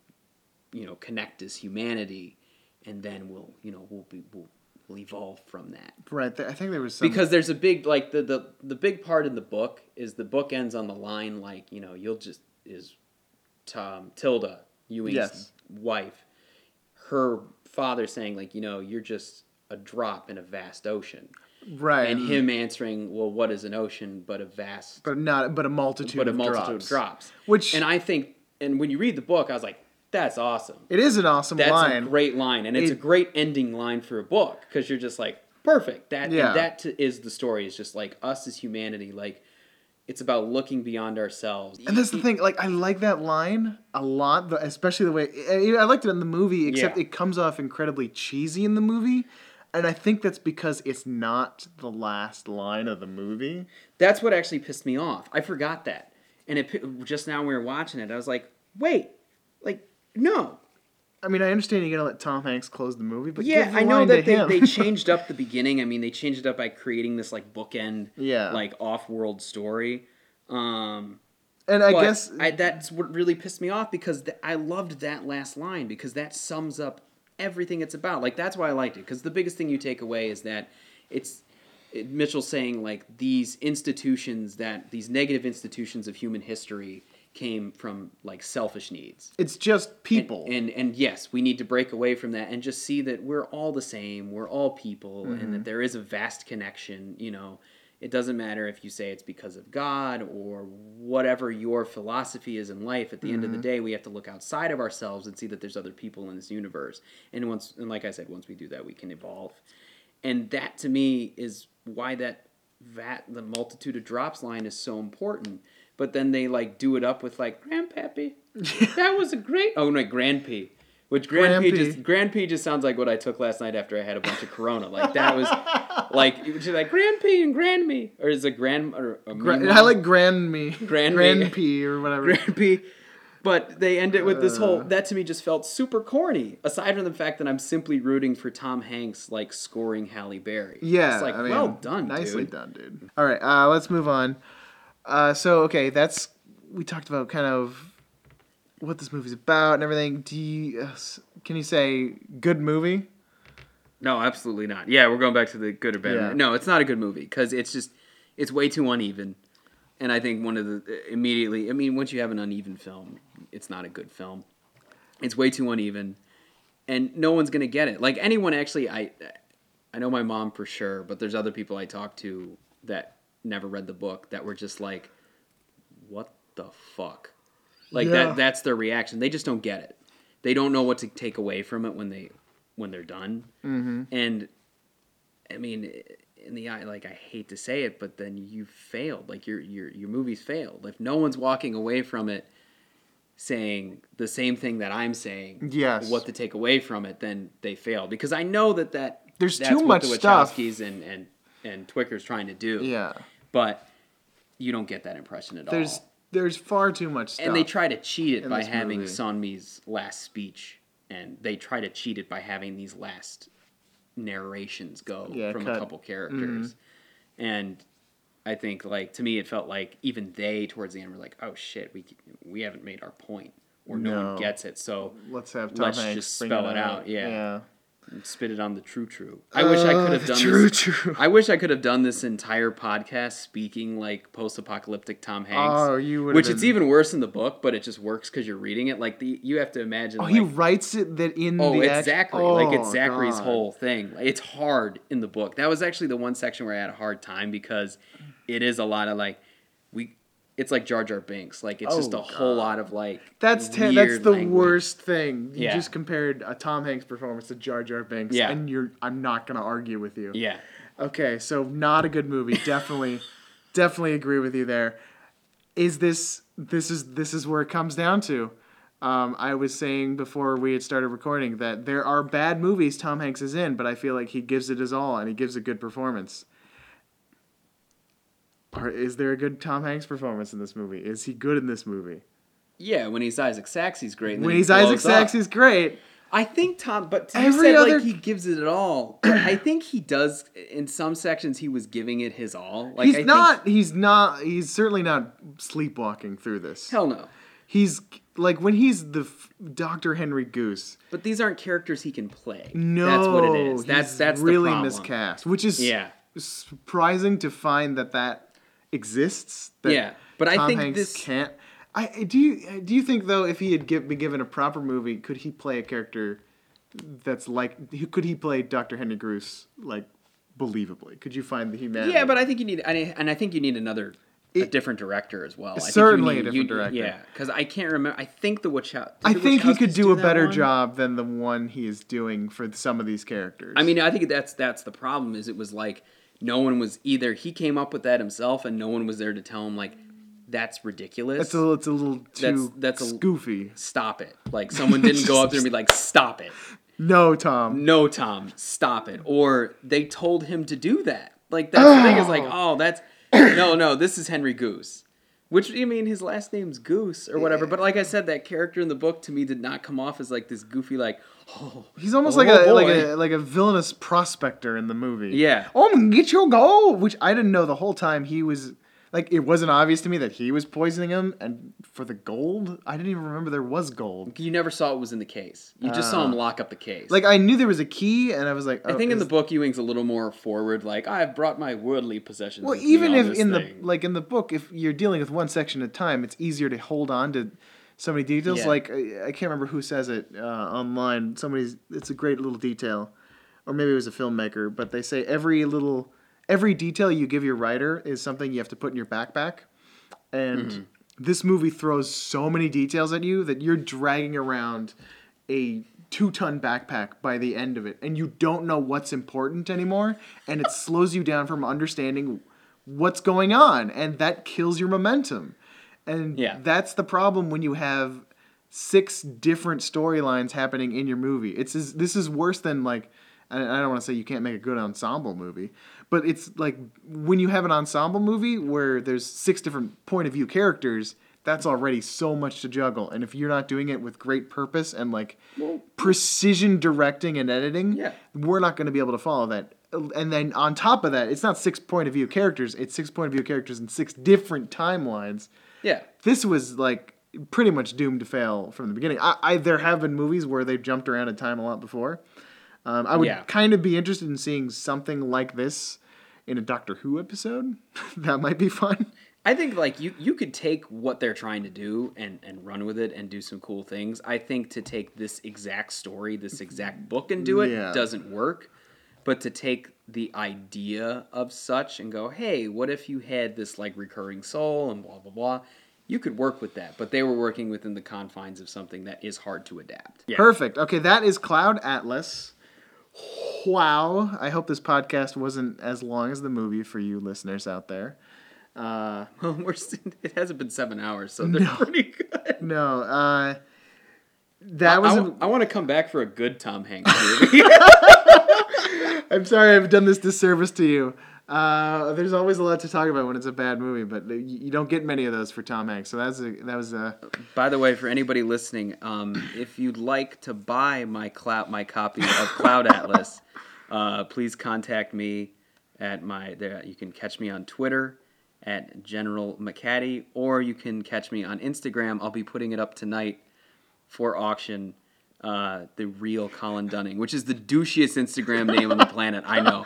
Speaker 2: you know connect as humanity, and then we'll you know we'll be we'll, we'll evolve from that.
Speaker 1: Right. I think there was some
Speaker 2: Because there's a big like the, the the big part in the book is the book ends on the line like you know you'll just is Tom Tilda Ewing's
Speaker 1: Yes.
Speaker 2: wife, her father saying like you know you're just a drop in a vast ocean,
Speaker 1: right,
Speaker 2: and him answering well what is an ocean but a vast
Speaker 1: but not but a multitude,
Speaker 2: but a multitude
Speaker 1: drops.
Speaker 2: of drops.
Speaker 1: Which
Speaker 2: And I think and when you read the book I was like that's awesome.
Speaker 1: it is an awesome line.
Speaker 2: That's
Speaker 1: line.
Speaker 2: a great line, and it's
Speaker 1: It-
Speaker 2: a great ending line for a book because you're just like perfect. That
Speaker 1: Yeah.
Speaker 2: that t- is the story. Is just like us as humanity. Like it's about looking beyond ourselves.
Speaker 1: And that's the thing. Like I like that line a lot, especially the way I, I liked it in the movie. Except
Speaker 2: Yeah.
Speaker 1: it comes off incredibly cheesy in the movie, and I think that's because it's not the last line of the movie.
Speaker 2: That's what actually pissed me off. I forgot that. and it just now we were watching it. I was like, wait, like no,
Speaker 1: I mean, I understand you're gonna let Tom Hanks close the movie, but
Speaker 2: yeah, I know that they,
Speaker 1: him.
Speaker 2: they <laughs> changed up the beginning. I mean, they changed it up by creating this like bookend,
Speaker 1: Yeah.
Speaker 2: like off-world story. Um,
Speaker 1: and I
Speaker 2: but
Speaker 1: guess
Speaker 2: I, that's what really pissed me off because th- I loved that last line because that sums up everything it's about. Like that's why I liked it because the biggest thing you take away is that it's it, Mitchell saying like these institutions that these negative institutions of human history came from like selfish needs.
Speaker 1: it's just people.
Speaker 2: And, and yes, we need to break away from that and just see that we're all the same. We're all people, and
Speaker 1: Mm-hmm.
Speaker 2: that there is a vast connection. You know, it doesn't matter if you say it's because of God or whatever your philosophy is in life. At the end of the
Speaker 1: Mm-hmm.
Speaker 2: day, we have to look outside of ourselves and see that there's other people in this universe. And once, and like I said, once we do that, we can evolve. And that to me is why that vat the multitude of drops line is so important. But then they like do it up with like Grandpappy. that was a great oh no Grandp. Which Grand P just Grand P just sounds like what I took last night after I had a bunch of Corona. Like that was like it was just like Grand P and Grand Me or is it Grand or a
Speaker 1: Gra- I like Grand Me,
Speaker 2: Grand
Speaker 1: Grand
Speaker 2: Me.
Speaker 1: P or whatever.
Speaker 2: Grand P. But they end it with this
Speaker 1: Uh.
Speaker 2: whole that to me just felt super corny. Aside from the fact that I'm simply rooting for Tom Hanks like scoring Halle Berry.
Speaker 1: Yeah,
Speaker 2: it's like
Speaker 1: I mean,
Speaker 2: well done,
Speaker 1: nicely
Speaker 2: dude.
Speaker 1: done, dude. All right, uh, let's move on. Uh, so okay, that's we talked about kind of what this movie's about and everything. Do you, uh, can you say good movie?
Speaker 2: No, absolutely not. Yeah, we're going back to the good or bad.
Speaker 1: Yeah.
Speaker 2: No, it's not a good movie because it's just it's way too uneven. And I think one of the immediately, I mean, once you have an uneven film, it's not a good film. It's way too uneven, and no one's gonna get it. Like anyone, actually, I I know my mom for sure, but there's other people I talk to that never read the book that were just like, "What the fuck?" Like
Speaker 1: Yeah.
Speaker 2: that. That's their reaction. They just don't get it. They don't know what to take away from it when they when they're done.
Speaker 1: Mm-hmm.
Speaker 2: And I mean, in the eye, like I hate to say it, but then you failed. Like your your your movie's failed. If no one's walking away from it saying the same thing that I'm saying,
Speaker 1: Yes.
Speaker 2: what to take away from it, then they failed. Because I know that that
Speaker 1: There's
Speaker 2: that's
Speaker 1: too much
Speaker 2: the
Speaker 1: stuff.
Speaker 2: And and and Tykwer's trying to do.
Speaker 1: Yeah,
Speaker 2: But you don't get that impression at
Speaker 1: there's
Speaker 2: all.
Speaker 1: there's far too much stuff.
Speaker 2: And they try to cheat it by having
Speaker 1: movie.
Speaker 2: Sonmi's last speech, and they try to cheat it by having these last narrations go
Speaker 1: Yeah,
Speaker 2: from
Speaker 1: cut. Mm-hmm.
Speaker 2: a couple characters. And I think, like to me, it felt like even they towards the end were like, "Oh shit, we we haven't made our point, or no,
Speaker 1: No.
Speaker 2: one gets it." So
Speaker 1: Let's have Tom
Speaker 2: Let's
Speaker 1: Hanks
Speaker 2: just spell it out, yeah.
Speaker 1: yeah.
Speaker 2: Spit it on the true true. I wish I could have oh, done
Speaker 1: true,
Speaker 2: this.
Speaker 1: true.
Speaker 2: I wish I could have done this entire podcast speaking like post-apocalyptic Tom Hanks.
Speaker 1: Oh, you would.
Speaker 2: Which it's even worse in the book, but it just works because you're reading it. Like the you have to imagine.
Speaker 1: Oh,
Speaker 2: like,
Speaker 1: he writes it that in
Speaker 2: oh,
Speaker 1: the.
Speaker 2: it's
Speaker 1: act-
Speaker 2: Zachary. like it's
Speaker 1: Oh,
Speaker 2: Zachary's
Speaker 1: God.
Speaker 2: whole thing. It's hard in the book. That was actually the one section where I had a hard time because it is a lot of like we. It's like Jar Jar Binks. Like it's just
Speaker 1: Oh,
Speaker 2: a whole lot of like.
Speaker 1: That's te- that's the
Speaker 2: language.
Speaker 1: worst thing. You
Speaker 2: Yeah.
Speaker 1: just compared a Tom Hanks performance to Jar Jar Binks,
Speaker 2: Yeah.
Speaker 1: and you're. I'm not gonna argue with you.
Speaker 2: Yeah.
Speaker 1: Okay, so not a good movie. <laughs> Definitely, definitely agree with you there. Is this this is this is where it comes down to? Um, I was saying before we had started recording that there are bad movies Tom Hanks is in, but I feel like he gives it his all and he gives a good performance. Or is there a good Tom Hanks performance in this movie? Is he good in this movie?
Speaker 2: Yeah, when he's Isaac Sachs, he's great.
Speaker 1: When
Speaker 2: he
Speaker 1: he's Isaac. Sachs, he's great.
Speaker 2: I think Tom, but
Speaker 1: Every
Speaker 2: said
Speaker 1: other-
Speaker 2: like he gives it all. <clears throat> I think he does. In some sections, he was giving it his all. Like
Speaker 1: he's
Speaker 2: I think-
Speaker 1: not. he's not. He's certainly not sleepwalking through this.
Speaker 2: hell no.
Speaker 1: He's like when he's the f- Dr. Henry Goose.
Speaker 2: But these aren't characters he can play.
Speaker 1: No,
Speaker 2: that's what it is. That's that's
Speaker 1: really miscast, which is
Speaker 2: Yeah,
Speaker 1: surprising to find that that exists. That
Speaker 2: yeah. But I think
Speaker 1: Hanks
Speaker 2: this.
Speaker 1: can't. I do you do you think though if he had give, been given a proper movie, could he play a character that's like could he play Dr. Henry Goose like believably? Could you find the humanity?
Speaker 2: Yeah, but I think you need, and I, think you need another. a
Speaker 1: It-
Speaker 2: different director as well. I think you
Speaker 1: Certainly a different
Speaker 2: you-
Speaker 1: director.
Speaker 2: Yeah, because I can't remember. I think the Wachow.
Speaker 1: I think he could
Speaker 2: Wachowskis
Speaker 1: do a better
Speaker 2: one?
Speaker 1: job than the one he is doing for some of these characters.
Speaker 2: I mean, I think that's that's the problem. Is it was like no one was either he came up with that himself, and no one was there to tell him like that's ridiculous.
Speaker 1: it's a it's a little too
Speaker 2: that's a-
Speaker 1: goofy.
Speaker 2: stop it. Like someone didn't go up there and be like, stop it.
Speaker 1: No, Tom.
Speaker 2: No, Tom, stop it. Or they told him to do that. Like that's the thing is like, ah. oh, that's no, no. This is Henry Goose. Which you mean his last name's Goose or whatever, but like I said, that character in the book to me did not come off as like this goofy like oh <laughs>
Speaker 1: He's almost
Speaker 2: oh,
Speaker 1: like a like a like a villainous prospector in the movie.
Speaker 2: Yeah.
Speaker 1: Oh, I'm gonna get your gold, which I didn't know the whole time he was like it wasn't obvious to me that he was poisoning him and for the gold, I didn't even remember there was gold.
Speaker 2: You never saw it was in the case. You just saw him uh, lock up the case.
Speaker 1: Like I knew there was a key and I was like
Speaker 2: I
Speaker 1: oh,
Speaker 2: think in the book Ewing's a little more forward, like I've brought my worldly possessions.
Speaker 1: Well, even if in
Speaker 2: thing."
Speaker 1: the like in the book, if you're dealing with one section at a time, it's easier to hold on to so many details.
Speaker 2: Yeah.
Speaker 1: Like I, I can't remember who says it uh, online. Somebody's it's a great little detail, or maybe it was a filmmaker. But they say every little every detail you give your writer is something you have to put in your backpack, and
Speaker 2: Mm-hmm.
Speaker 1: this movie throws so many details at you that you're dragging around a two ton backpack by the end of it and you don't know what's important anymore and it slows you down from understanding what's going on and that kills your momentum and
Speaker 2: Yeah.
Speaker 1: that's the problem when you have six different storylines happening in your movie it's is, this is worse than like I don't want to say you can't make a good ensemble movie, but it's like when you have an ensemble movie where there's six different point of view characters, that's already so much to juggle. And if you're not doing it with great purpose and like precision directing and editing,
Speaker 2: Yeah.
Speaker 1: we're not going to be able to follow that. And then on top of that, it's not six point of view characters, it's six point of view characters in six different timelines.
Speaker 2: Yeah,
Speaker 1: This was like pretty much doomed to fail from the beginning. I, I there have been movies where they've jumped around in time a lot before. Um, I would
Speaker 2: Yeah.
Speaker 1: kind of be interested in seeing something like this in a Doctor Who episode. <laughs> that might be fun.
Speaker 2: I think like you you could take what they're trying to do and and run with it and do some cool things. I think to take this exact story, this exact book and do it
Speaker 1: Yeah.
Speaker 2: doesn't work. But to take the idea of such and go, "Hey, what if you had this like recurring soul and blah blah blah?" You could work with that, but they were working within the confines of something that is hard to adapt. Yeah.
Speaker 1: Perfect. Okay, that is Cloud Atlas. Wow. I hope this podcast wasn't as long as the movie for you listeners out there. Uh, <laughs>
Speaker 2: Well, we're it hasn't been seven hours, so they're pretty good. <laughs>
Speaker 1: no, uh, that was.
Speaker 2: I,
Speaker 1: a-
Speaker 2: want to come back for a good Tom Hanks <laughs> movie.
Speaker 1: I'm sorry I've done this disservice to you. Uh, there's always a lot to talk about when it's a bad movie, but you don't get many of those for Tom Hanks. So that's a, that was a
Speaker 2: By the way, for anybody listening, um, if you'd like to buy my cloud my copy of Cloud Atlas, <laughs> uh, please contact me at my there. You can catch me on Twitter at General McCaddy, or you can catch me on Instagram. I'll be putting it up tonight for auction. Uh, the real Colin Dunning, which is the douchiest Instagram name on the planet. I know.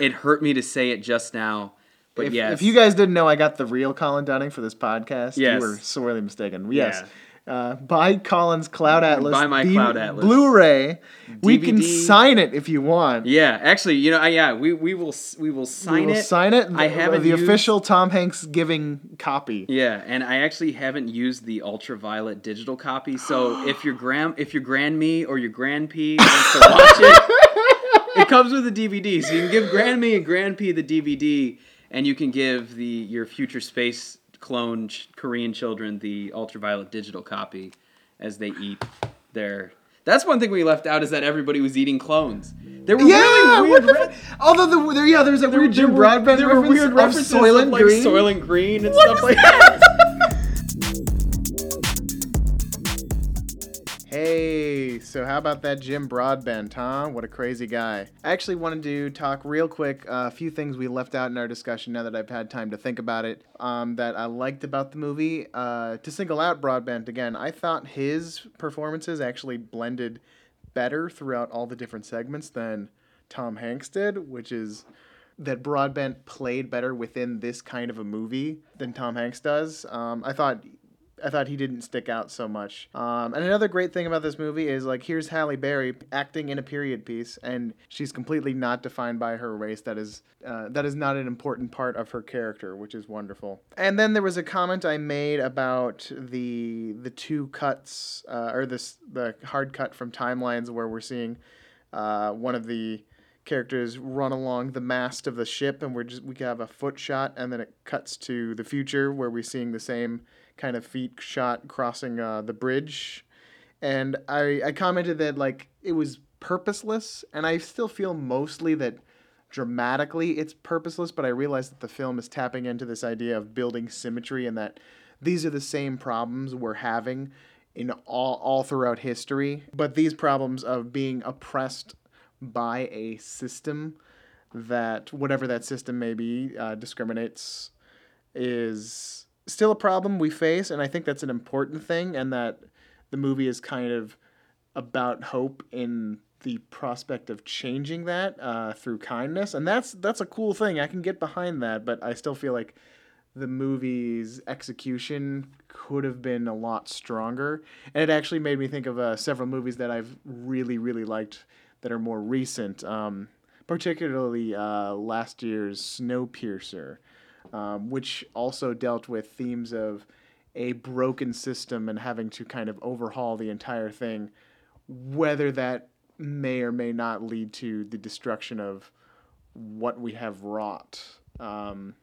Speaker 2: It hurt me to say it just now, but
Speaker 1: if,
Speaker 2: yes.
Speaker 1: if you guys didn't know I got the real Colin Dunning for this podcast,
Speaker 2: Yes.
Speaker 1: you were sorely mistaken. Yes. Uh, buy Colin's Cloud Atlas.
Speaker 2: Buy my Cloud Atlas.
Speaker 1: Blu-ray. DVD. We can sign it if you want.
Speaker 2: yeah, actually, you know, I- yeah, we, we will we will sign
Speaker 1: we will
Speaker 2: it.
Speaker 1: sign it.
Speaker 2: I
Speaker 1: the-
Speaker 2: haven't
Speaker 1: the
Speaker 2: used-
Speaker 1: official Tom Hanks giving copy.
Speaker 2: Yeah, and I actually haven't used the ultraviolet digital copy. So <gasps> if your grand if your grand me or your grand P <laughs> wants to watch it, it comes with a DVD. So you can give grand me and grand P the DVD, and you can give the your future space clone ch- Korean children the ultraviolet digital copy as they eat their. That's one thing we left out is that everybody was eating clones. There were
Speaker 1: Yeah,
Speaker 2: really
Speaker 1: what the
Speaker 2: re-
Speaker 1: fu- although the, there, yeah, there's a weird Jim
Speaker 2: there
Speaker 1: Broadbent
Speaker 2: there were
Speaker 1: reference
Speaker 2: weird
Speaker 1: of
Speaker 2: references
Speaker 1: Soylent
Speaker 2: of, like
Speaker 1: Green.
Speaker 2: Soylent Green and
Speaker 1: What
Speaker 2: stuff
Speaker 1: is
Speaker 2: like
Speaker 1: that?
Speaker 2: that. <laughs>
Speaker 1: So how about that Jim Broadbent, huh? What a crazy guy. I actually wanted to talk real quick uh, a few things we left out in our discussion now that I've had time to think about it um, that I liked about the movie. Uh, to single out Broadbent again, I thought his performances actually blended better throughout all the different segments than Tom Hanks did, which is that Broadbent played better within this kind of a movie than Tom Hanks does. Um, I thought I thought he didn't stick out so much. Um, and another great thing about this movie is like here's Halle Berry acting in a period piece, and she's completely not defined by her race. That is uh, that is not an important part of her character, which is wonderful. And then there was a comment I made about the the two cuts uh, or this the hard cut from timelines where we're seeing uh, one of the characters run along the mast of the ship and we're just we have a foot shot and then it cuts to the future where we're seeing the same kind of feet shot crossing uh, the bridge and I, I commented that like it was purposeless and i still feel mostly that dramatically it's purposeless but i realized that the film is tapping into this idea of building symmetry and that these are the same problems we're having in all, all throughout history. But these problems of being oppressed by a system that, whatever that system may be, uh, discriminates is still a problem we face. And I think that's an important thing, and that the movie is kind of about hope in the prospect of changing that uh, through kindness, and that's that's a cool thing. I can get behind that, but I still feel like the movie's execution could have been a lot stronger. And it actually made me think of uh, several movies that I've really really liked that are more recent, um, particularly uh, last year's Snowpiercer, um, which also dealt with themes of a broken system and having to kind of overhaul the entire thing, whether that may or may not lead to the destruction of what we have wrought um,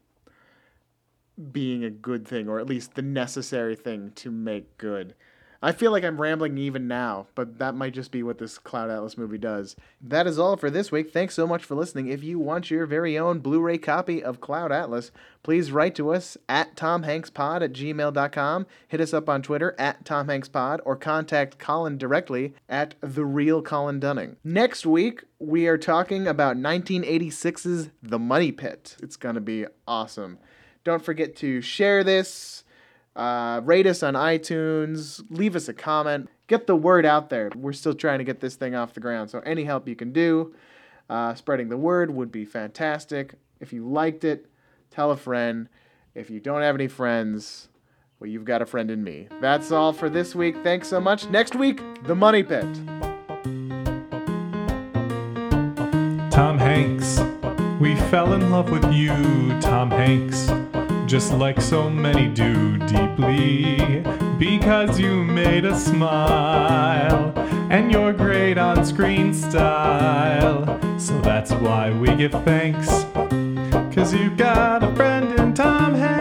Speaker 1: being a good thing, or at least the necessary thing to make good. I feel like I'm rambling even now, but that might just be what this Cloud Atlas movie does. That is all for this week. Thanks so much for listening. If you want your very own Blu ray copy of Cloud Atlas, please write to us at tomhankspod at gmail.com. Hit us up on Twitter at tomhankspod or contact Colin directly at The Real Colin Dunning. Next week, we are talking about 1986's The Money Pit. It's going to be awesome. Don't forget to share this uh, rate us on iTunes, leave us a comment, get the word out there. We're still trying to get this thing off the ground, so any help you can do, uh, spreading the word would be fantastic. If you liked it, tell a friend. If you don't have any friends, well, you've got a friend in me. That's all for this week. Thanks so much. Next week, The Money Pit.
Speaker 3: Tom Hanks, we fell in love with you, Tom Hanks just like so many do deeply, because you made us smile, and your great on screen style. So that's why we give thanks, cause you got a friend in Tom Hanks.